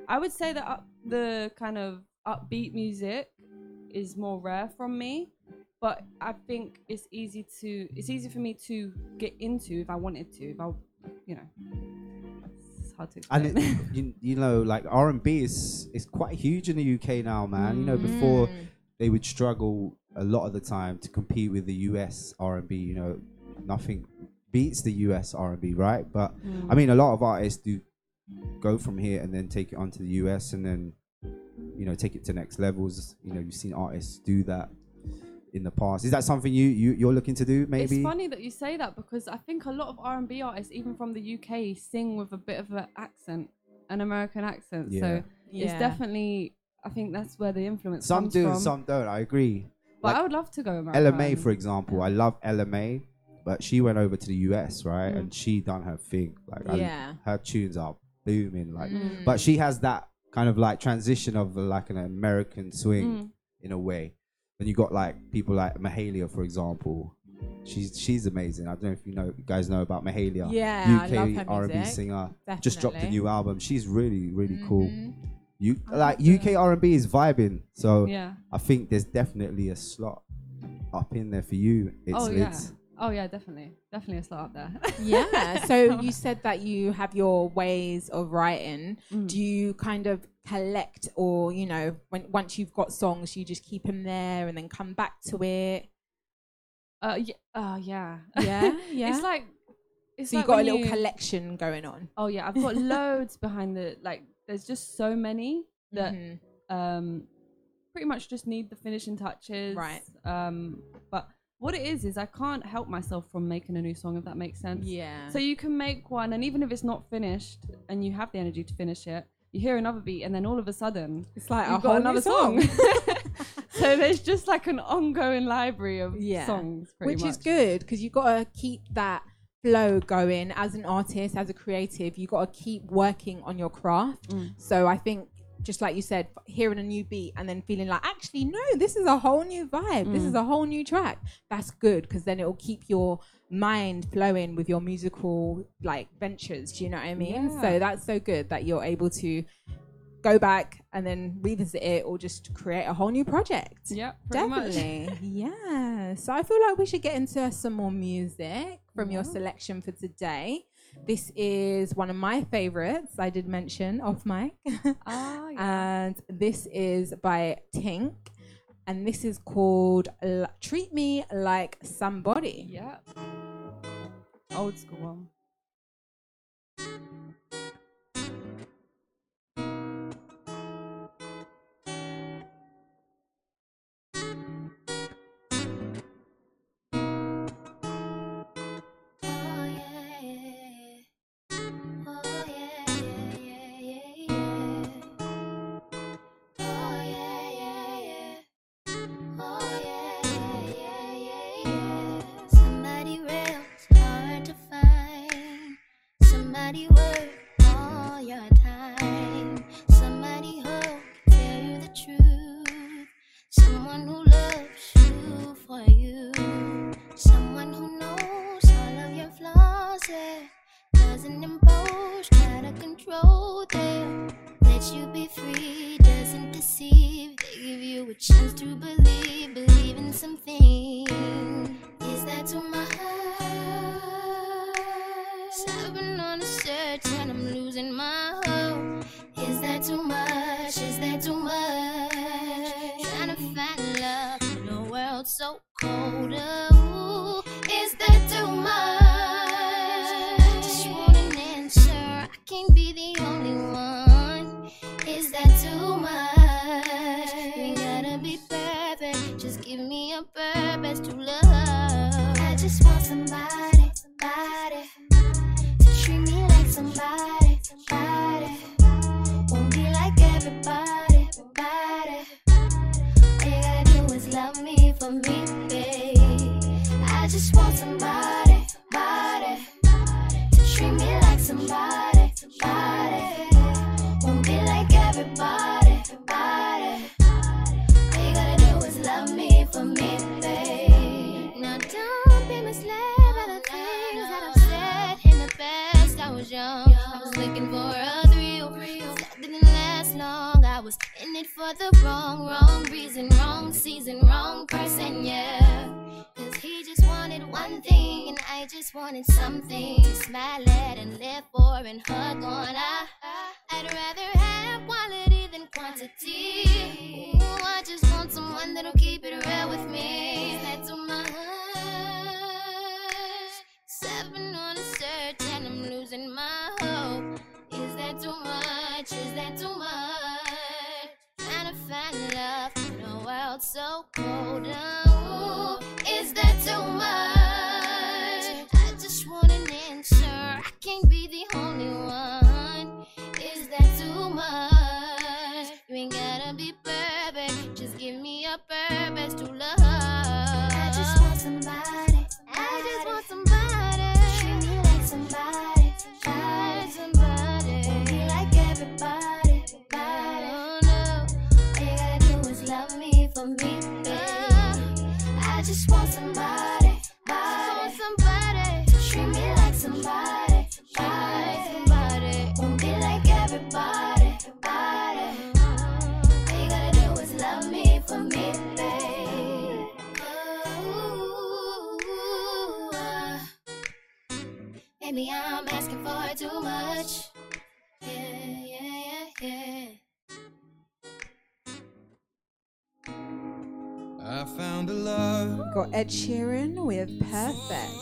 I would say that up, the kind of upbeat music is more rare from me, but I think it's easy to it's easy for me to get into if I wanted to. If I, you know, it's hard to explain. And it, you, you know, like R and B is is quite huge in the UK now, man. You know, before Mm. they would struggle a lot of the time to compete with the US R and B. You know, nothing beats the US R and B, right? But I Mm. mean, a lot of artists do go from here and then take it onto the US and then you know take it to next levels. You know, you've seen artists do that in the past. Is that something you, you you're looking to do? Maybe. It's funny that you say that because I think a lot of R and B artists, even from the UK, sing with a bit of an accent, an American accent. Yeah. So it's definitely, I think that's where the influence Some comes do, from. and some don't. I agree. but I would love to go American. Ella Mai, for example, I love Ella Mai, but she went over to the US, right? Mm. And she done her thing. Like, I- her tunes are booming. Like, Mm. but she has that kind of like transition of like an American swing Mm. in a way. And you got like people like Mahalia, for example. She's she's amazing. I don't know if you know you guys know about Mahalia. Yeah, I UK love her R&B music. singer. Just dropped a new album. She's really really cool. Mhm. You like UK R&B is vibing. So Yeah. I think there's definitely a slot up in there for you. It's oh yeah. Oh yeah, definitely, definitely a slot up there. yeah. So you said that you have your ways of writing. Mm. Do you kind of collect, or you know, when once you've got songs, you just keep them there and then come back to it? Uh, yeah, uh, yeah, Yeah, yeah. it's like, it's so you like got a little you- collection going on. Oh yeah, I've got loads behind the like. There's just so many that Mhm. um pretty much just need the finishing touches. Right. Um, but what it is is I can't help myself from making a new song if that makes sense. Yeah. So you can make one, and even if it's not finished, and you have the energy to finish it, you hear another beat, and then all of a sudden It's like you've whole got another song. so there's just like an ongoing library of yeah. songs, pretty which much. is good because you've got to keep that flow going as an artist, as a creative. You've got to keep working on your craft. Mm. So I think. Just like you said, hearing a new beat and then feeling like, actually, no, this is a whole new vibe. This Mm. is a whole new track. That's good because then it will keep your mind flowing with your musical like ventures. Do you know what I mean? Yeah. So that's so good that you're able to go back and then revisit it or just create a whole new project. Yeah. Definitely. yeah. So I feel like we should get into some more music from your selection for today. This is one of my favorites. I did mention off mic. Ah, and this is by Tink. And this is called L- Treat Me Like Somebody. Yeah. Old school one. Ed Sheeran with Perfect.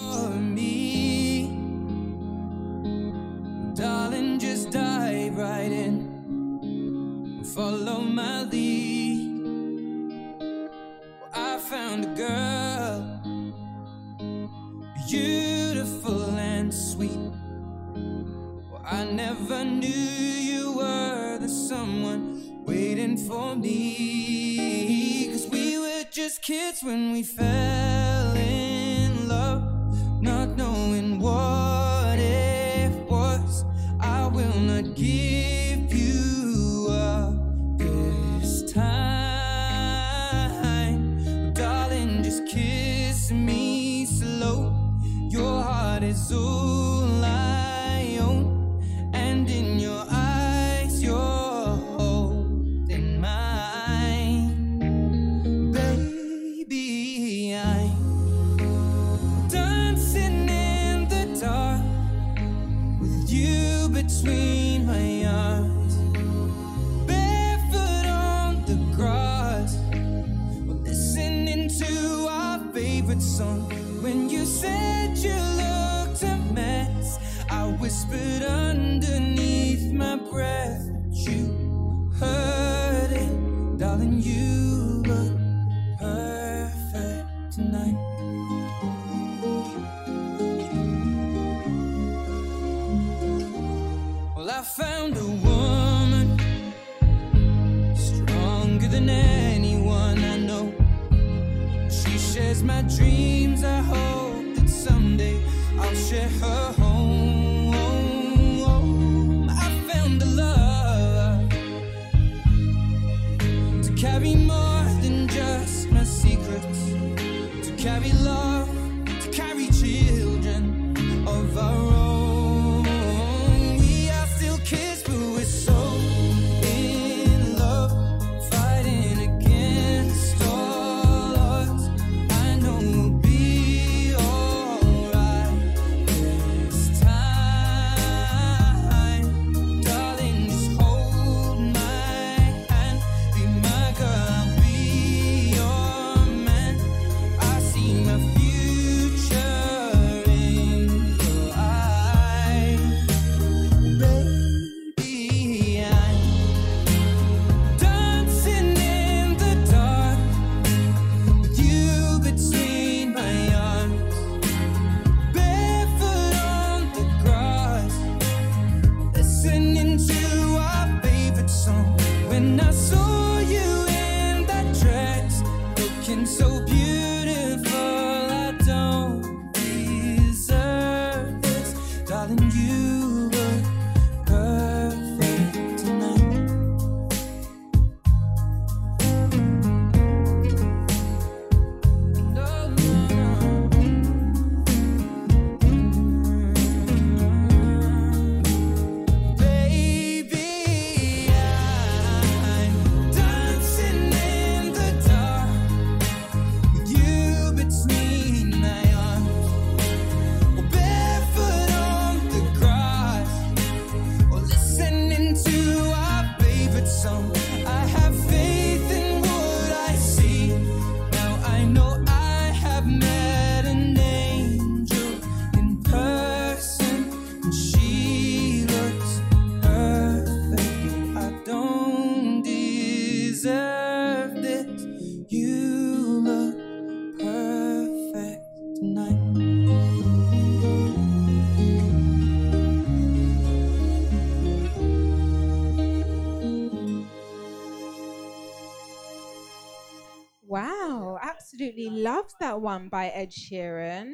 Loved that one by Ed Sheeran.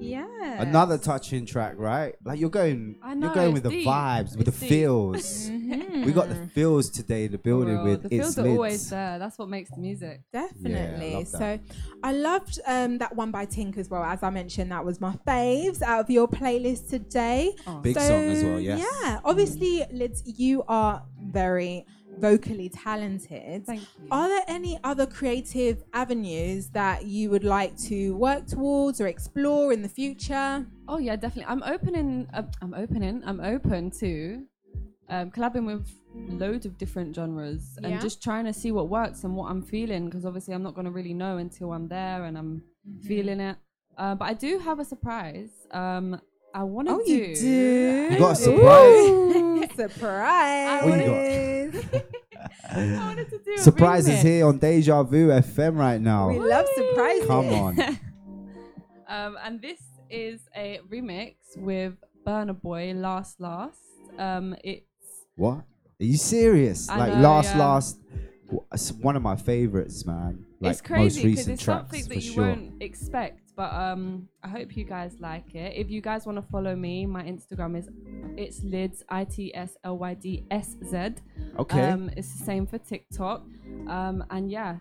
Yeah. Another touching track, right? Like you're going, I know, you're going with it's the vibes, with It's the deep. feels. We got the feels today in the building Well, with the its feels are lids. always there. That's what makes the music. Definitely. love so. I loved um, that one by Tink as well. As I mentioned, that was my faves out of your playlist today. Big So, song as well, yes. Yeah. Obviously, Lids, you are very vocally talented. Thank you. Are there any other creative avenues that you would like to work towards or explore in the future? Oh yeah, definitely. I'm opening. Uh, I'm opening. I'm open to um, collabing with loads of different genres and Yeah. just trying to see what works and what I'm feeling. Because obviously, I'm not going to really know until I'm there and I'm Mm-hmm. feeling it. Uh, but I do have a surprise. Um, I want to Oh, do. you do? You got a surprise? Ooh, surprise. What you got? I wanted to do a Surprises remix. here on Deja Vu FM right now. We love surprises. Come on. um, and this is a remix with Burna Boy, Last Last. Um, it's What? Are you serious? I like know, last, yeah. last. It's one of my favorites, man. Like it's crazy most because recent it's tracks something for that you sure. won't expect. But um, I hope you guys like it. If you guys want to follow me, my Instagram is itsLydsz i t s l y d s z. Okay. Um, it's the same for TikTok. Um, and yeah,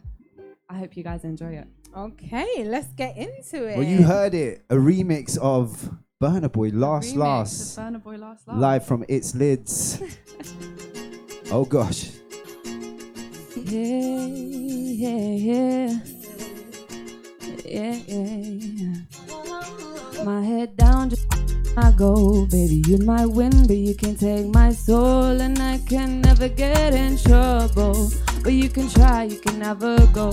I hope you guys enjoy it. Okay, let's get into it. Well, you heard it. A remix of Burna Boy, Last Last. of Burna Boy Last Last. Live from itsLydsz. oh gosh. Yeah, yeah, yeah. Yeah. My head down, just I go, baby. You might win, but you can take my soul, and I can never get in trouble. But you can try, you can never go.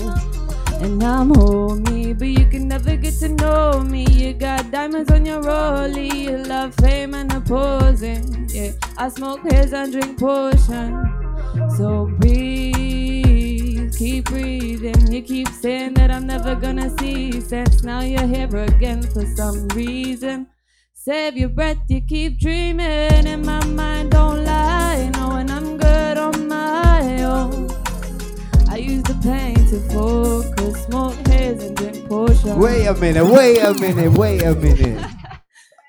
And I'm homie, but you can never get to know me. You got diamonds on your rollie, you love fame and opposing. Yeah, I smoke his and drink potion. So breathe, keep breathing. You keep saying that I'm never gonna see sense. Now you're here again for some reason. Save your breath, you keep dreaming. And my mind don't lie, knowing I'm good on my own. I use the pain to focus, smoke haze and drink potion. Wait a minute, wait a minute, wait a minute.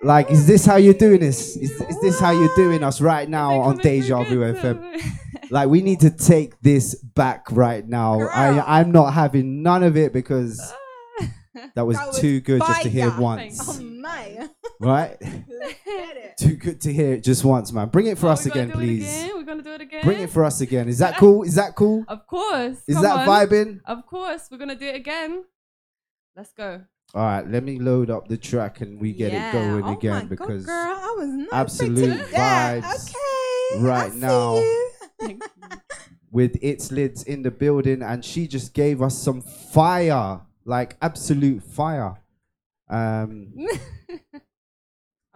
Like, is this how you're doing this? Is, is this how you're doing us right now on Deja Vu FM? Like, we need to take this back right now. I, I'm not having none of it because uh, that was, That was too good just to hear once. Oh my. Right? It. Too good to hear it just once, man. Bring it for oh, us again, please. again? We're gonna do it again. Bring it for us again. Is that cool? Is that cool? Of course. Is come that on. vibing? Of course. We're gonna do it again. Let's go. All right, let me load up the track and we get Yeah. it going Oh again my God, because girl, I was not absolute expecting that. vibes Okay. right I see now you. With itsLydsz in the building, and she just gave us some fire, like absolute fire. Um,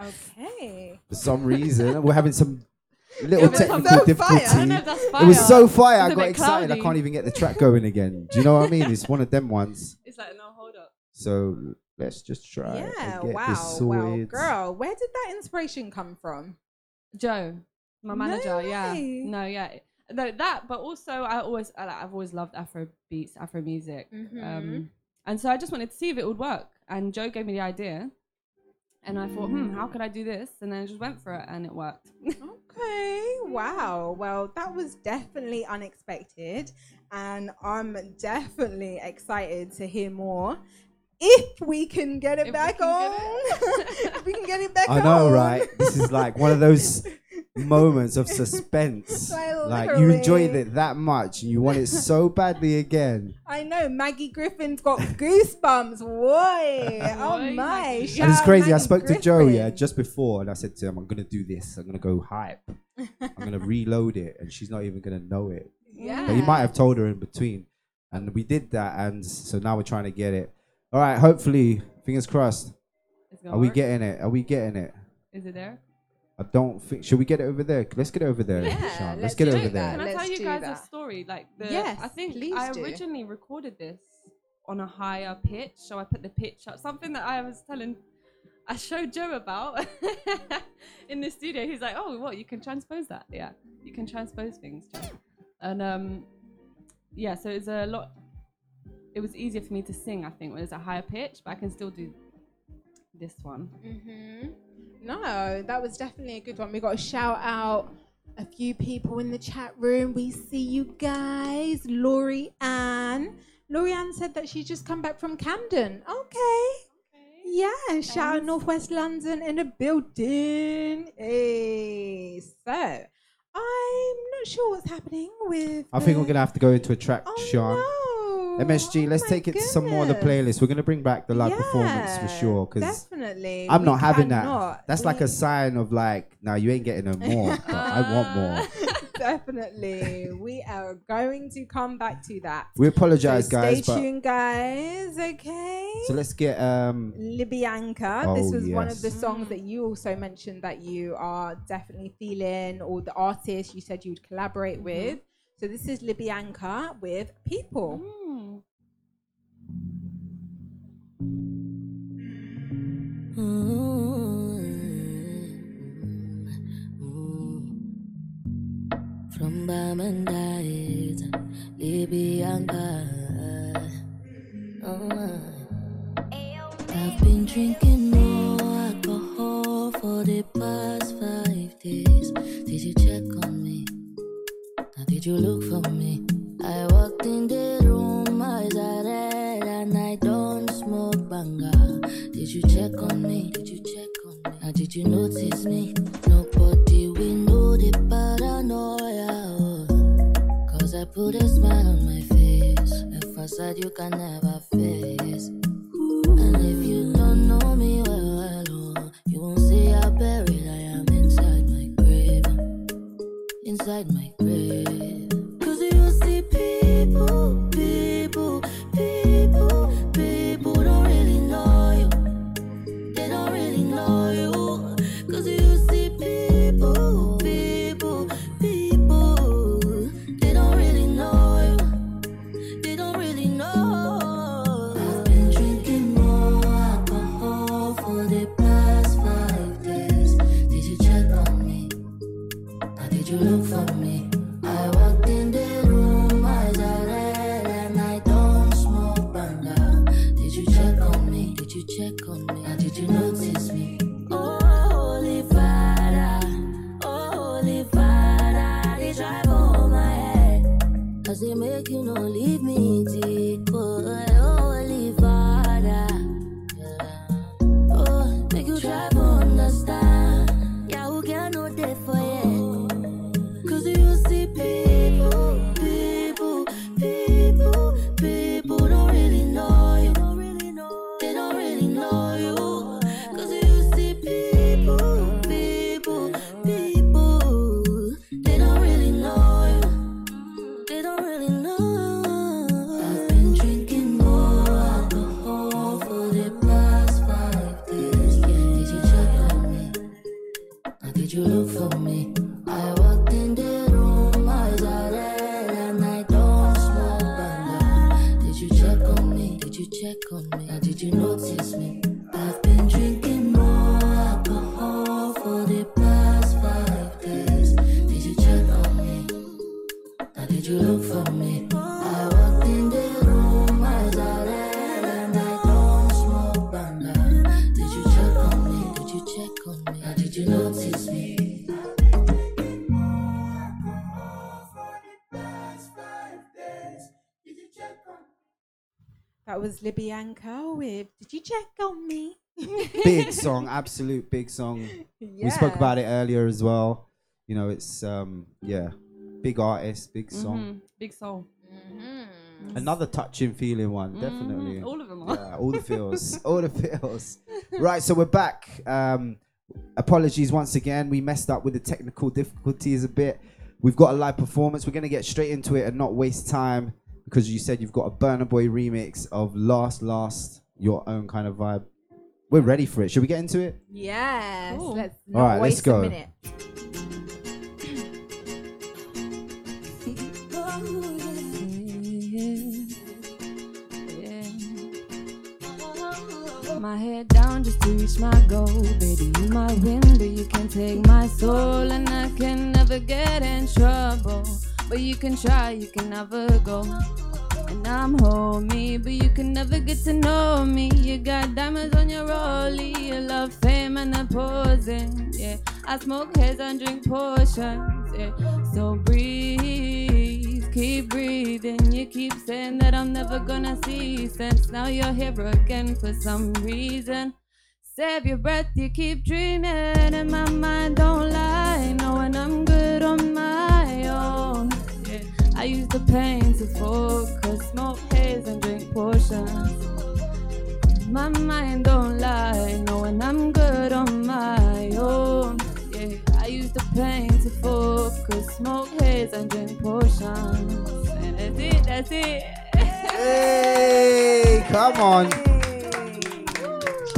Okay. for some reason, we're having some little was technical so fire. difficulty. I don't know if that's It was so fire, It's I a got bit excited. I can't even get the track going again. Do you know what I mean? It's one of them ones. It's like no, hold up. So let's just try Yeah, and get wow. this Wow, girl, where did that inspiration come from? Joe, my No manager. yeah. way. No, yeah. no, that, but also I always, I, like, I've always loved Afro beats, Afro music, Mhm. um, and so I just wanted to see if it would work. And Joe gave me the idea, and I thought, hmm, how could I do this? And then I just went for it, and it worked. Okay, wow. Well, that was definitely unexpected, and I'm definitely excited to hear more. If we can get it back on, if we can get it back I on. know, right? This is like one of those moments of suspense. Like you enjoyed it that much and you want it so badly again. I know Maggie Griffin's got goosebumps. Boy, oh my! Shout and it's out crazy. I Maggie spoke to Joe, uh, Griffin. yeah, just before, and I said to him, I'm gonna do this. I'm gonna go hype. I'm gonna reload it, and she's not even gonna know it. Yeah. But you might have told her in between, and we did that, and so now we're trying to get it. All right, hopefully, fingers crossed. It's gonna Are we work? getting it? Are we getting it? Is it there? I don't think. Should we get it over there? Let's get it over there, Sean. Let's, get it over there. Can I tell Let's you do guys that. a story? Like the, Yes, I think please I do. originally recorded this on a higher pitch, so I put the pitch up. Something that I was telling, I showed Joe about in the studio. He's like, "Oh, what? You can transpose that? Yeah, you can transpose things." Joe. And um, yeah, so it's a lot. It was easier for me to sing, I think, when it's a higher pitch, but I can still do this one. hmm No, that was definitely a good one. We got to shout out a few people in the chat room. We see you guys. Laurie Ann. Laurie Ann said that she's just come back from Camden. Okay. Yeah, shout out Northwest London in a building. Hey, so I'm not sure what's happening with. I think we're gonna have to go into a track, Oh, Sean. MSG, let's take it to some more of the playlist. We're gonna bring back the live performance for sure. Because definitely. I'm not having cannot. that. That's like a sign of like, no, you ain't getting no more. I want more. Definitely. we are going to come back to that. We apologize, So guys, Stay but- tuned, guys. Okay. So let's get um. Libianca. this Oh, was one of the yes. songs that you also mentioned that you are definitely feeling, or the artist you said you would collaborate Mm-hmm. with. So this is Libianca with People. Mm. From Bamandait, Libianca. Oh, uh. I've been drinking more alcohol for the past five days. Did you check on me? Now, did you look for me? Me? Nobody we know the paranoia. oh. Cause I put a smile on my face. A facade you can never That was with Did You Check on Me? big song, absolute big song. We spoke about it earlier as well. You know, it's um yeah, big artist, big song. Mhm. Big soul. Another touching feeling one, Mhm. definitely. All of them are. Yeah, all the feels, all the feels. Right, so we're back. Um, apologies once again. We messed up with the technical difficulties a bit. We've got a live performance. We're gonna get straight into it and not waste time because you said you've got a Burna Boy remix of Last Last, your own kind of vibe. We're ready for it. Should we get into it? Yes. Cool. Let's All not right, let's go. a minute. My head down just to reach my goal. Baby, you my wind, but you can take my soul. And I can never get in trouble. But you can try, you can never go. And I'm homie, but you can never get to know me. You got diamonds on your rollie, you love fame and the posing. Yeah, I smoke heads and drink potions. Yeah, so breathe, keep breathing. You keep saying that I'm never gonna see sense. Now you're here again for some reason. Save your breath, you keep dreaming, and my mind don't lie. Knowing I'm I use the pain to focus, smoke haze and drink potions. My mind don't lie, knowing I'm good on my own. Yeah, I use the pain to focus, smoke haze and drink potions. And that's it, that's it. Hey, come on.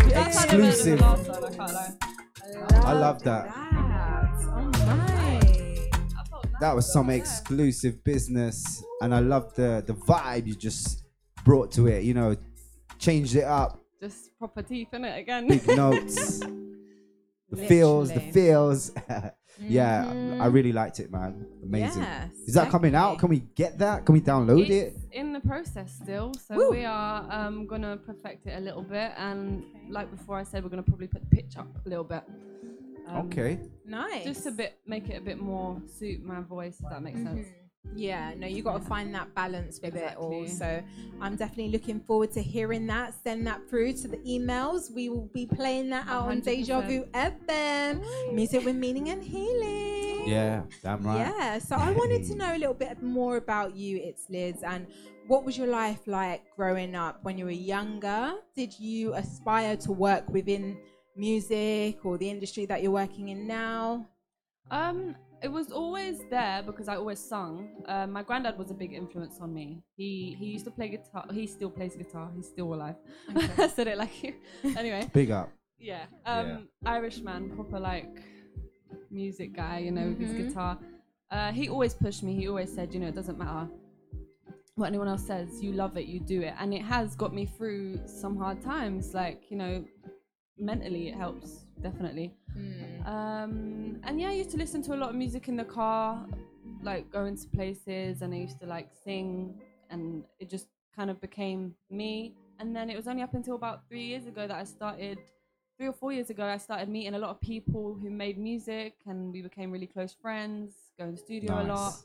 That's how they made it the Exclusive. I. I love that. That was some exclusive business, and I love the the vibe you just brought to it. You know, changed it up, Just proper teeth in it again. big notes, the feels, the feels. yeah, I Mhm. really liked it, man. Amazing. Yes, Is that coming out? Can we get that? Can we download it? It's in the process still, so we are um, gonna perfect it a little bit, and like before I said, we're gonna probably put the pitch up a little bit. Um, Okay. Nice. Just a bit, make it a bit more suit my voice, if that makes sense. Yeah, no, you got to find that balance with it all. So I'm definitely looking forward to hearing that. Send that through to the emails. We will be playing that out on Deja Vu FM. Music with meaning and healing. Yeah, damn right. Yeah, so I wanted to know a little bit more about you, itsLydsz, and what was your life like growing up when you were younger? Did you aspire to work within music or the industry that you're working in now? Um, it was always there because I always sung. Um, my granddad was a big influence on me. He he used to play guitar. He still plays guitar. He's still alive. I said it like you. Anyway. Big up. Yeah. Um, Irishman, proper like music guy. You know, with his Mhm. guitar. Uh, he always pushed me. He always said, you know, it doesn't matter what anyone else says. You love it. You do it, and it has got me through some hard times. Like you know, mentally it helps definitely. Um, and yeah, I used to listen to a lot of music in the car, like going to places, and I used to like sing, and it just kind of became me. And then it was only up until about three years ago that I started, three or four years ago, I started meeting a lot of people who made music, and we became really close friends, going to the studio a lot,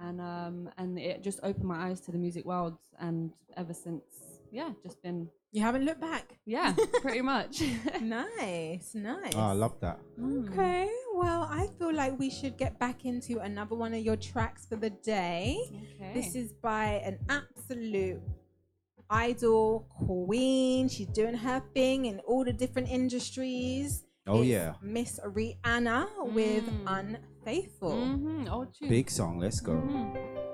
and um, and it just opened my eyes to the music world, and ever since, yeah, just been. You haven't looked back. Yeah, pretty much. nice, nice. Oh, I love that. Mm. Okay, well, I feel like we should get back into another one of your tracks for the day. Okay. This is by an absolute idol queen. She's doing her thing in all the different industries. Oh, It's yeah. Miss Rihanna with mm. Unfaithful. Mm-hmm. Oh, Old tune. Big song. Let's go. Story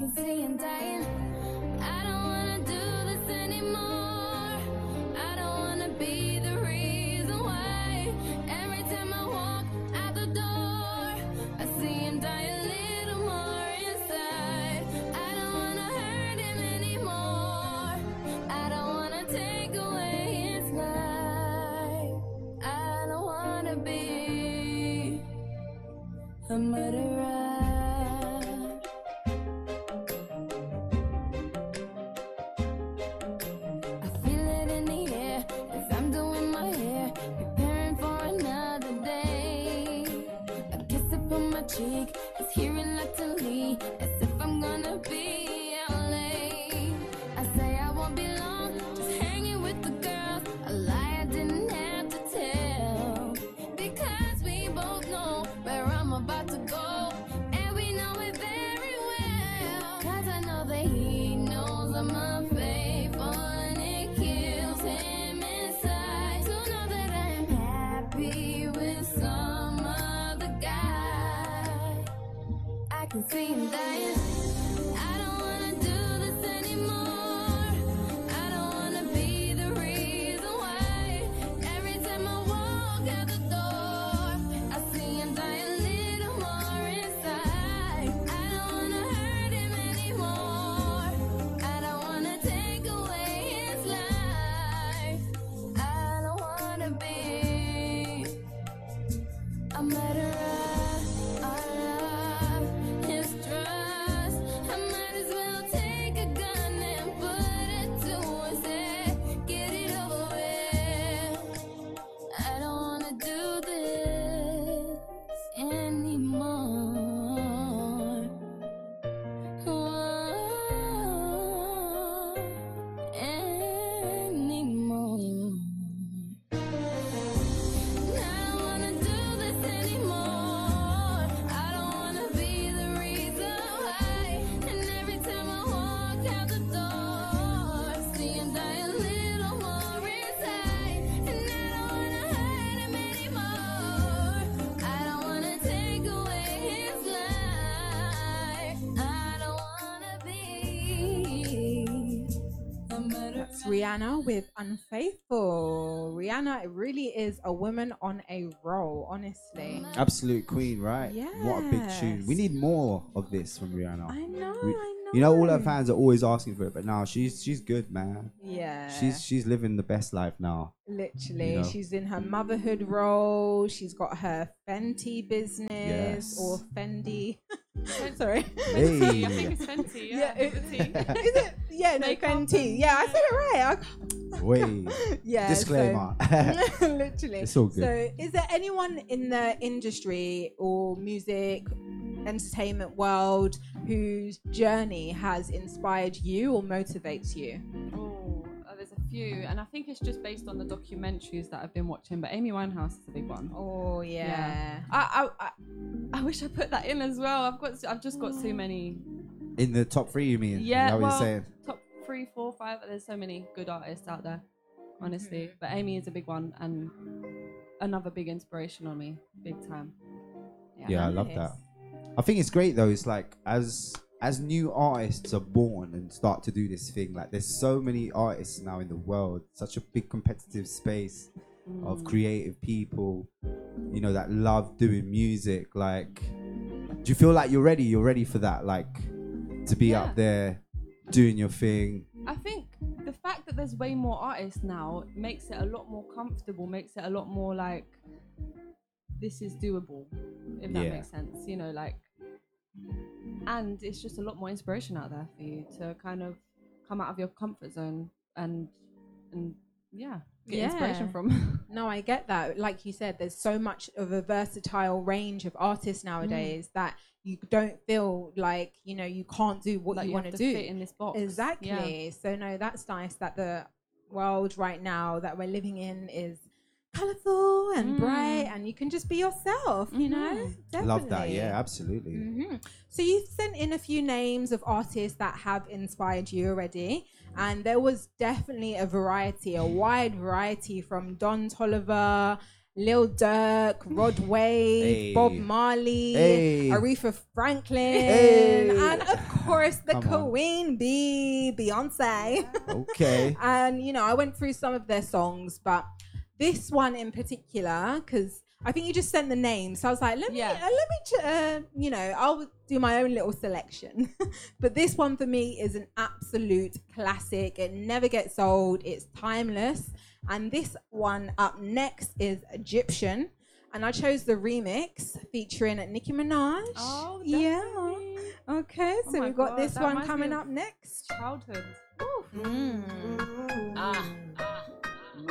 Can see him dying. Rihanna with Unfaithful. Rihanna it really is a woman on a roll, honestly. Absolute queen, right? Yeah. What a big tune. We need more of this from Rihanna. I know, I You know, all her mm. fans are always asking for it, but now she's she's good, man. Yeah. She's she's living the best life now. Literally, You know? she's in her motherhood role. She's got her Fenty business Yes. or Fendi. Mm. Sorry. Hey. I think it's Fenty. Yeah, Yeah, it- Fenty. Is it? Yeah, no, Fenty. Yeah, I said it right. I- Wait. yeah. Disclaimer. So, literally. It's all good. So, is there anyone in the industry or music, entertainment world whose journey has inspired you or motivates you? Oh, uh, there's a few, and I think it's just based on the documentaries that I've been watching. But Amy Winehouse is a big one. Oh yeah. I, I I I wish I put that in as well. I've got I've just got so many. In the top three, you mean? Yeah, that what well, you're saying? top three, four, five. There's so many good artists out there, honestly. But Amy is a big one and another big inspiration on me, big time. Yeah, I love that. I think it's great though. It's like as as new artists are born and start to do this thing, like there's so many artists now in the world, such a big competitive space of Mm. creative people, you know, that love doing music. Like, do you feel like you're ready? You're ready for that, like, to be Yeah. up there doing your thing. I think the fact that there's way more artists now makes it a lot more comfortable, makes it a lot more like this is doable, if that Yeah. makes sense. You know, like, and it's just a lot more inspiration out there for you to kind of come out of your comfort zone and and yeah, get inspiration from. no, I get that. Like you said, there's so much of a versatile range of artists nowadays Mm. that you don't feel like you know you can't do what Like you you want to do fit in this box. Exactly. Yeah. So no, that's nice that the world right now that we're living in is colorful and bright, and you can just be yourself. You know, Love that. Yeah, absolutely. hmm So you sent in a few names of artists that have inspired you already, and there was definitely a variety, a wide variety from Don Toliver. Lil Durk, Rod Wave, Hey. Bob Marley, Hey. Aretha Franklin, Hey. and of course the Come on. Queen Bee, Beyonce. Okay. and you know, I went through some of their songs, but this one in particular, because I think you just sent the name, so I was like, let me, uh, let me, ch- uh, you know, I'll do my own little selection. but this one for me is an absolute classic. It never gets old. It's timeless. And this one up next is Gyptian. And I chose the remix featuring Nicki Minaj. Oh, yeah. Okay, Oh so my we've got God, this one coming up next. Childhood. Mm. Ah.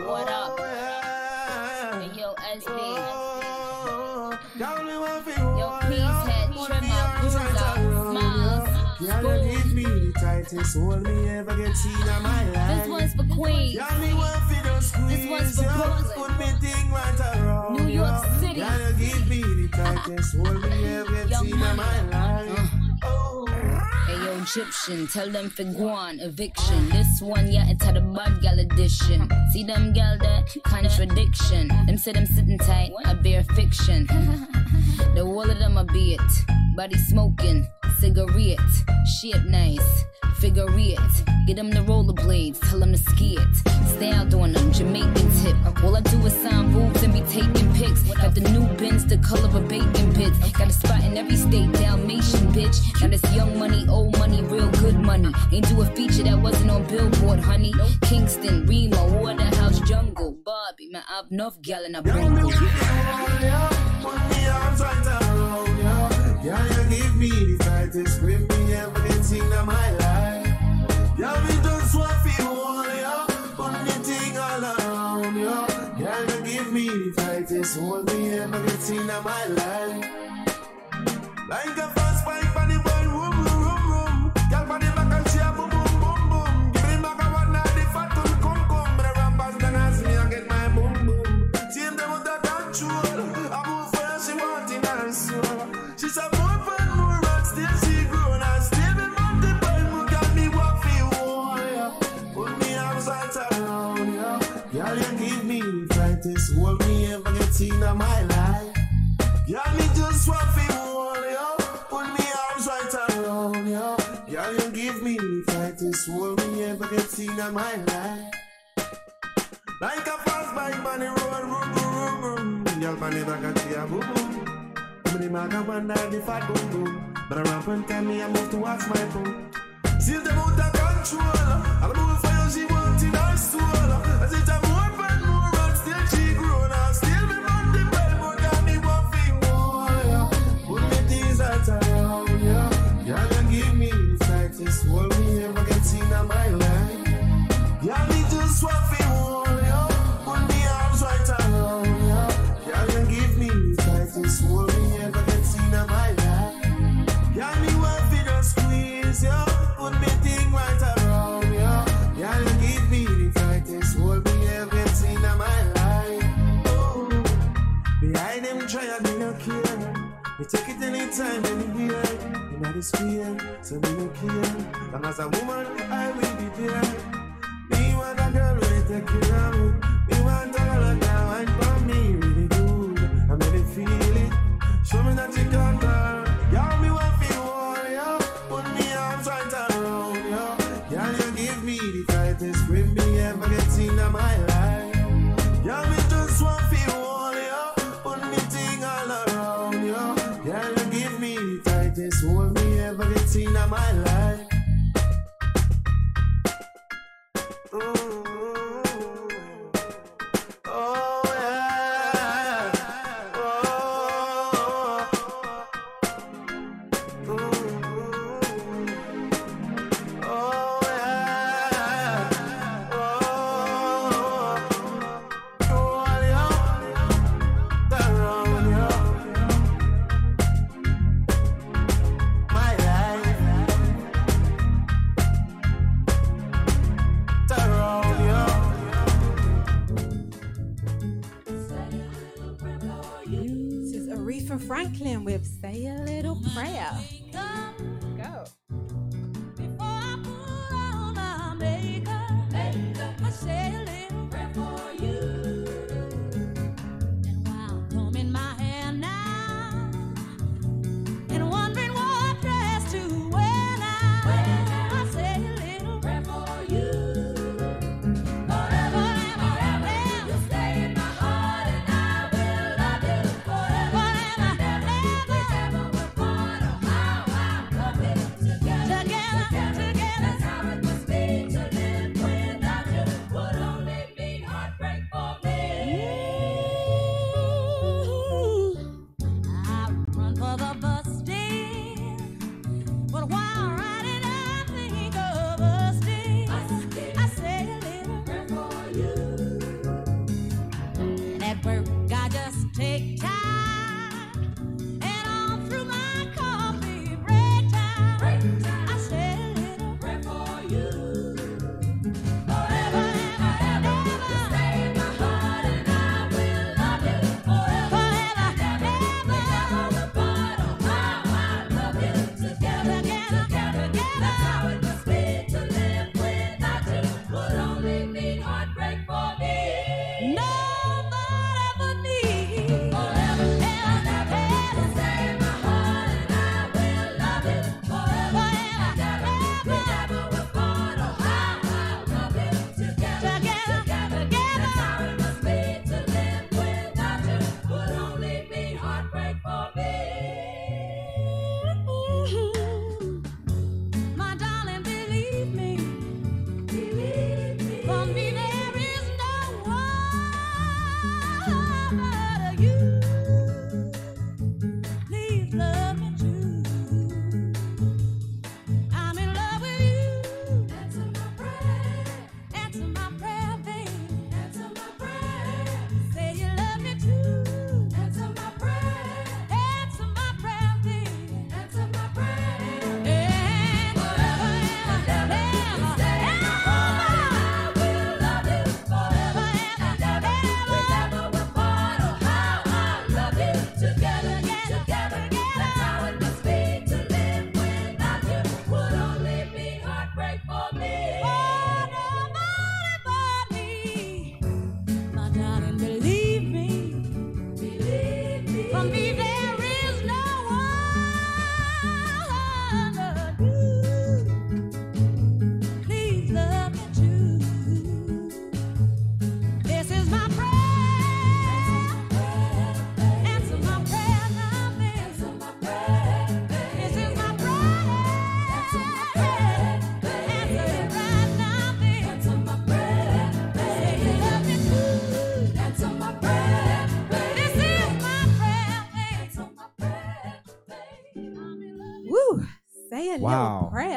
What up? Hey, yo, SB. Yo, peace head, trimmer, bruiser, smiles, Y'all give me the tightest hold me ever get seen in my life. This one's for Queens. Y'all me want fi just squeeze This one's for. Brooklyn. Put me thing right around New York. City. Y'all give me the tightest hold me ever get seen in my life. Hey yo, Gyptian, tell them for guan, eviction. This one, yeah, it's had a bad gal edition. See them gal there, contradiction. Them say them sitting tight, I bear fiction. the wall of them a be it. Body smoking, cigarette, shit nice, figure it. Get them the rollerblades, tell them to ski it. Stay out doing them, Jamaican tip. All I do is sign boobs and be taking pics. Got the new bins, the color of bacon bits. Got a spot in every state, Dalmatian bitch. Now this young money, old money, real good money. Ain't do a feature that wasn't on Billboard, honey. Kingston, Remo, Waterhouse, Jungle, Bobby, man, I've enough gal in a bungle. Y'all you give me the tightest grip me ever get seen in my life. Y'all me just want fi hold ya. Put me thing all around ya. Y'all you give me the tightest hold me ever get seen in my life. Like a seen in my life. Girl, me just want feel hold ya. Put me arms right around ya. Girl, you give me the tightest hold me ever get seen in my life. Like a fast bike on the road, room, room, room, room. On the back of she a boom, boom. I'm the maga wonder the fat boom, boom. But I ramp and tell me I move towards my boom. Still them out of control. I'll move anytime, anywhere. In the sphere, so me no care. Long as a woman, I will be there. Me want a girl really take care of me. Me want a girl that can wine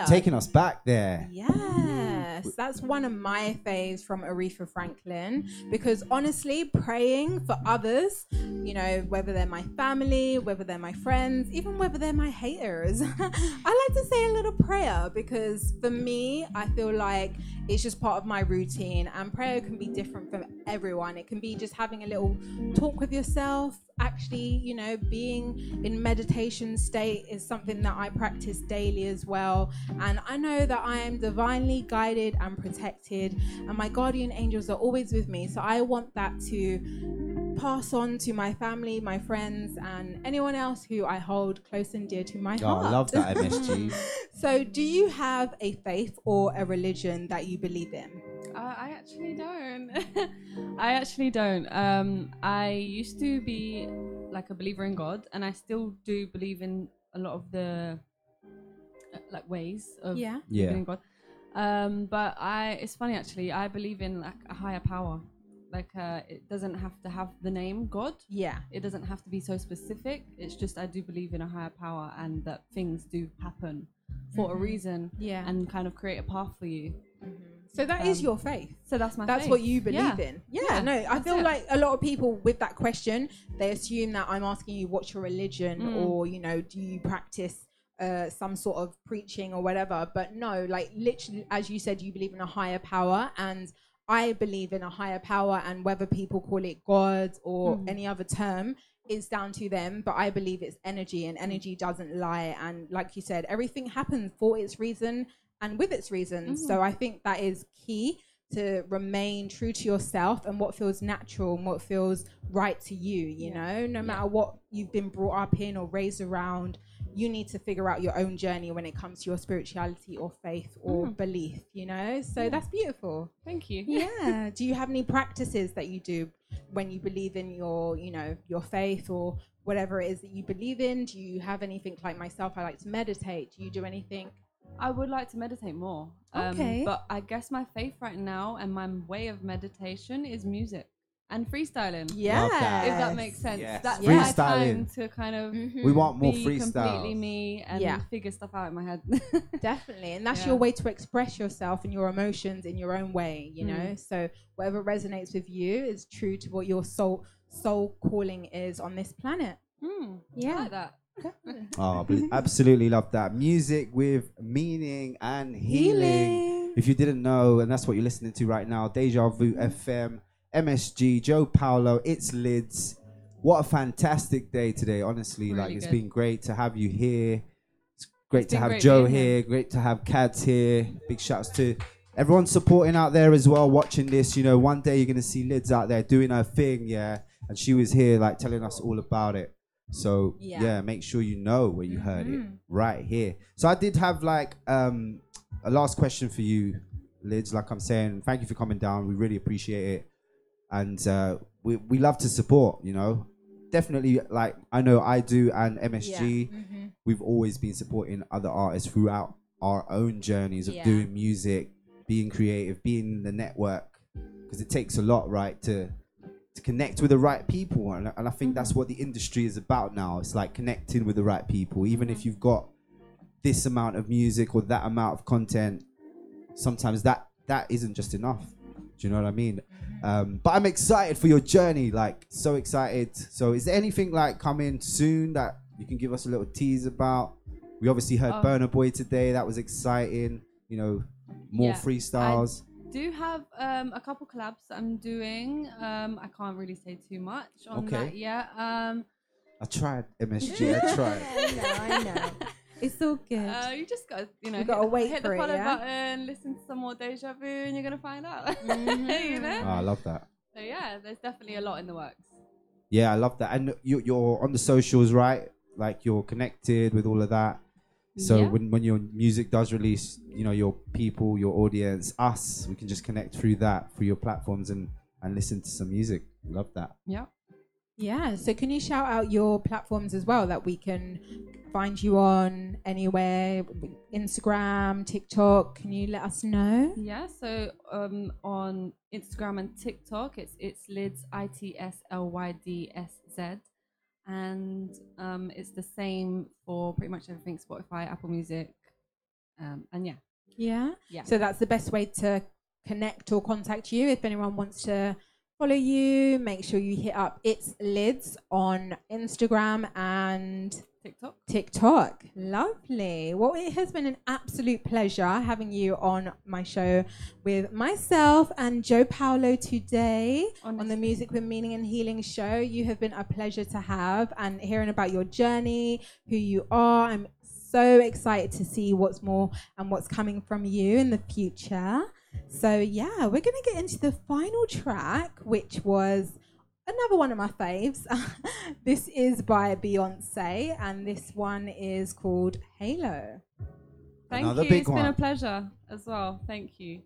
Taking us back there. Yes, that's one of my faves from Aretha Franklin mm. because honestly, praying for others, you know, whether they're my family, whether they're my friends, even whether they're my haters, I like to say a little prayer because for me, I feel like it's just part of my routine and prayer can be different for everyone. It can be just having a little talk with yourself, actually, you know, being in meditation state is something that I practice daily as well. And I know that I am divinely guided and protected, and my guardian angels are always with me. So I want that to pass on to my family, my friends, and anyone else who I hold close and dear to my Oh, heart. I love that MSG. so, do you have a faith or a religion that you believe in? Uh, I actually don't. I actually don't. Um, I used to be like a believer in God, and I still do believe in a lot of the uh, like ways of Yeah. believing Yeah. in God. Um, but I, it's funny actually. I believe in like a higher power. Like uh, it doesn't have to have the name God. Yeah. It doesn't have to be so specific. It's just I do believe in a higher power and that things do happen for a Mhm. reason. Yeah. And kind of create a path for you. So that is Um, your faith. So that's my. That's faith. what you believe Yeah. in. Yeah, Yeah, no, I feel it. like a lot of people with that question, they assume that I'm asking you what's your religion Mm. or, you know, do you practice uh, some sort of preaching or whatever. But no, like literally, as you said, you believe in a higher power. And I believe in a higher power. And whether people call it God or Mm. any other term, is down to them, but I believe it's energy, and energy doesn't lie. And like you said, everything happens for its reason and with its reasons. Mhm. So I think that is key to remain true to yourself and what feels natural and what feels right to you. You know, no matter what you've been brought up in or raised around, you need to figure out your own journey when it comes to your spirituality or faith or Mm. belief. You know, so Yeah. that's beautiful. Thank you. Yeah. do you have any practices that you do when you believe in your, you know, your faith or whatever it is that you believe in? Do you have anything like myself? I like to meditate. Do you do anything? I would like to meditate more. Um, Okay. But I guess my faith right now and my way of meditation is music and freestyling. Yeah. If that makes sense. Yes. That's Freestyling. my time to kind of We want more be freestyles. completely me and Yeah. figure stuff out in my head. Definitely. And that's Yeah. your way to express yourself and your emotions in your own way, you know? Mm. So whatever resonates with you is true to what your soul soul calling is on this planet. Mm, Yeah. I like that. Oh, bl- absolutely love that. Music with meaning and healing. If you didn't know, and that's what you're listening to right now, Deja Vu FM, MSG, Jo Paulo, itsLydsz. What a fantastic day today, honestly. like, Really it's good. been great to have you here. It's great It's to have great Jo here. here. Great to have Cads here. Big shouts to everyone supporting out there as well, watching this. You know, one day you're going to see Lids out there doing her thing, yeah. And she was here, like, telling us all about it. So, Yeah. yeah, make sure you know where you heard it Mhm. right here. So I did have like um a last question for you, Lids. Like I'm saying, thank you for coming down. We really appreciate it, and uh, we we love to support. You know, definitely. Like I know I do, and MSG. Mhm. We've always been supporting other artists throughout our own journeys of Yeah. doing music, being creative, being in the network, because it takes a lot, right, to to connect with the right people and, and i think that's what the industry is about now it's like connecting with the right people even if you've got this amount of music or that amount of content sometimes that that isn't just enough do you know what i mean um, but i'm excited for your journey like so excited so is there anything like coming soon that you can give us a little tease about we obviously heard Oh. Burna Boy today that was exciting you know more Yeah, freestyles do have um, a couple collabs that I'm doing. Um, I can't really say too much on that Okay. yet. Um, i tried msg i tried I know, I know. It's all good. uh, you just got to, you know, You gotta hit, wait hit for the it, follow yeah? button, listen to some more Deja Vu, and you're gonna find out. Mhm. you know. Oh, i love that So yeah, there's definitely a lot in the works. Yeah, I love that. And you, you're on the socials, right? Like you're connected with all of that. So Yeah. when, when your music does release, you know, your people, your audience, us, we can just connect through that, through your platforms and, and listen to some music. Love that. Yeah. Yeah. So can you shout out your platforms as well that we can find you on anywhere? Instagram, TikTok. Can you let us know? Yeah, so um, on Instagram and TikTok, it's it's lids i t s l y d s z, and um, it's the same for pretty much everything: Spotify, Apple Music, um, and yeah, Yeah. Yeah. So that's the best way to connect or contact you. If anyone wants to follow you, make sure you hit up itsLydsz on Instagram and TikTok. TikTok. Lovely. Well, it has been an absolute pleasure having you on my show with myself and Jo Paulo today on the Music with Meaning and Healing show. You have been a pleasure to have and hearing about your journey, who you are. I'm so excited to see what's more and what's coming from you in the future. So, yeah, we're going to get into the final track, which was another one of my faves. this is by Beyonce, and this one is called Halo. Thank Another you. big it's been a pleasure as well. Thank you.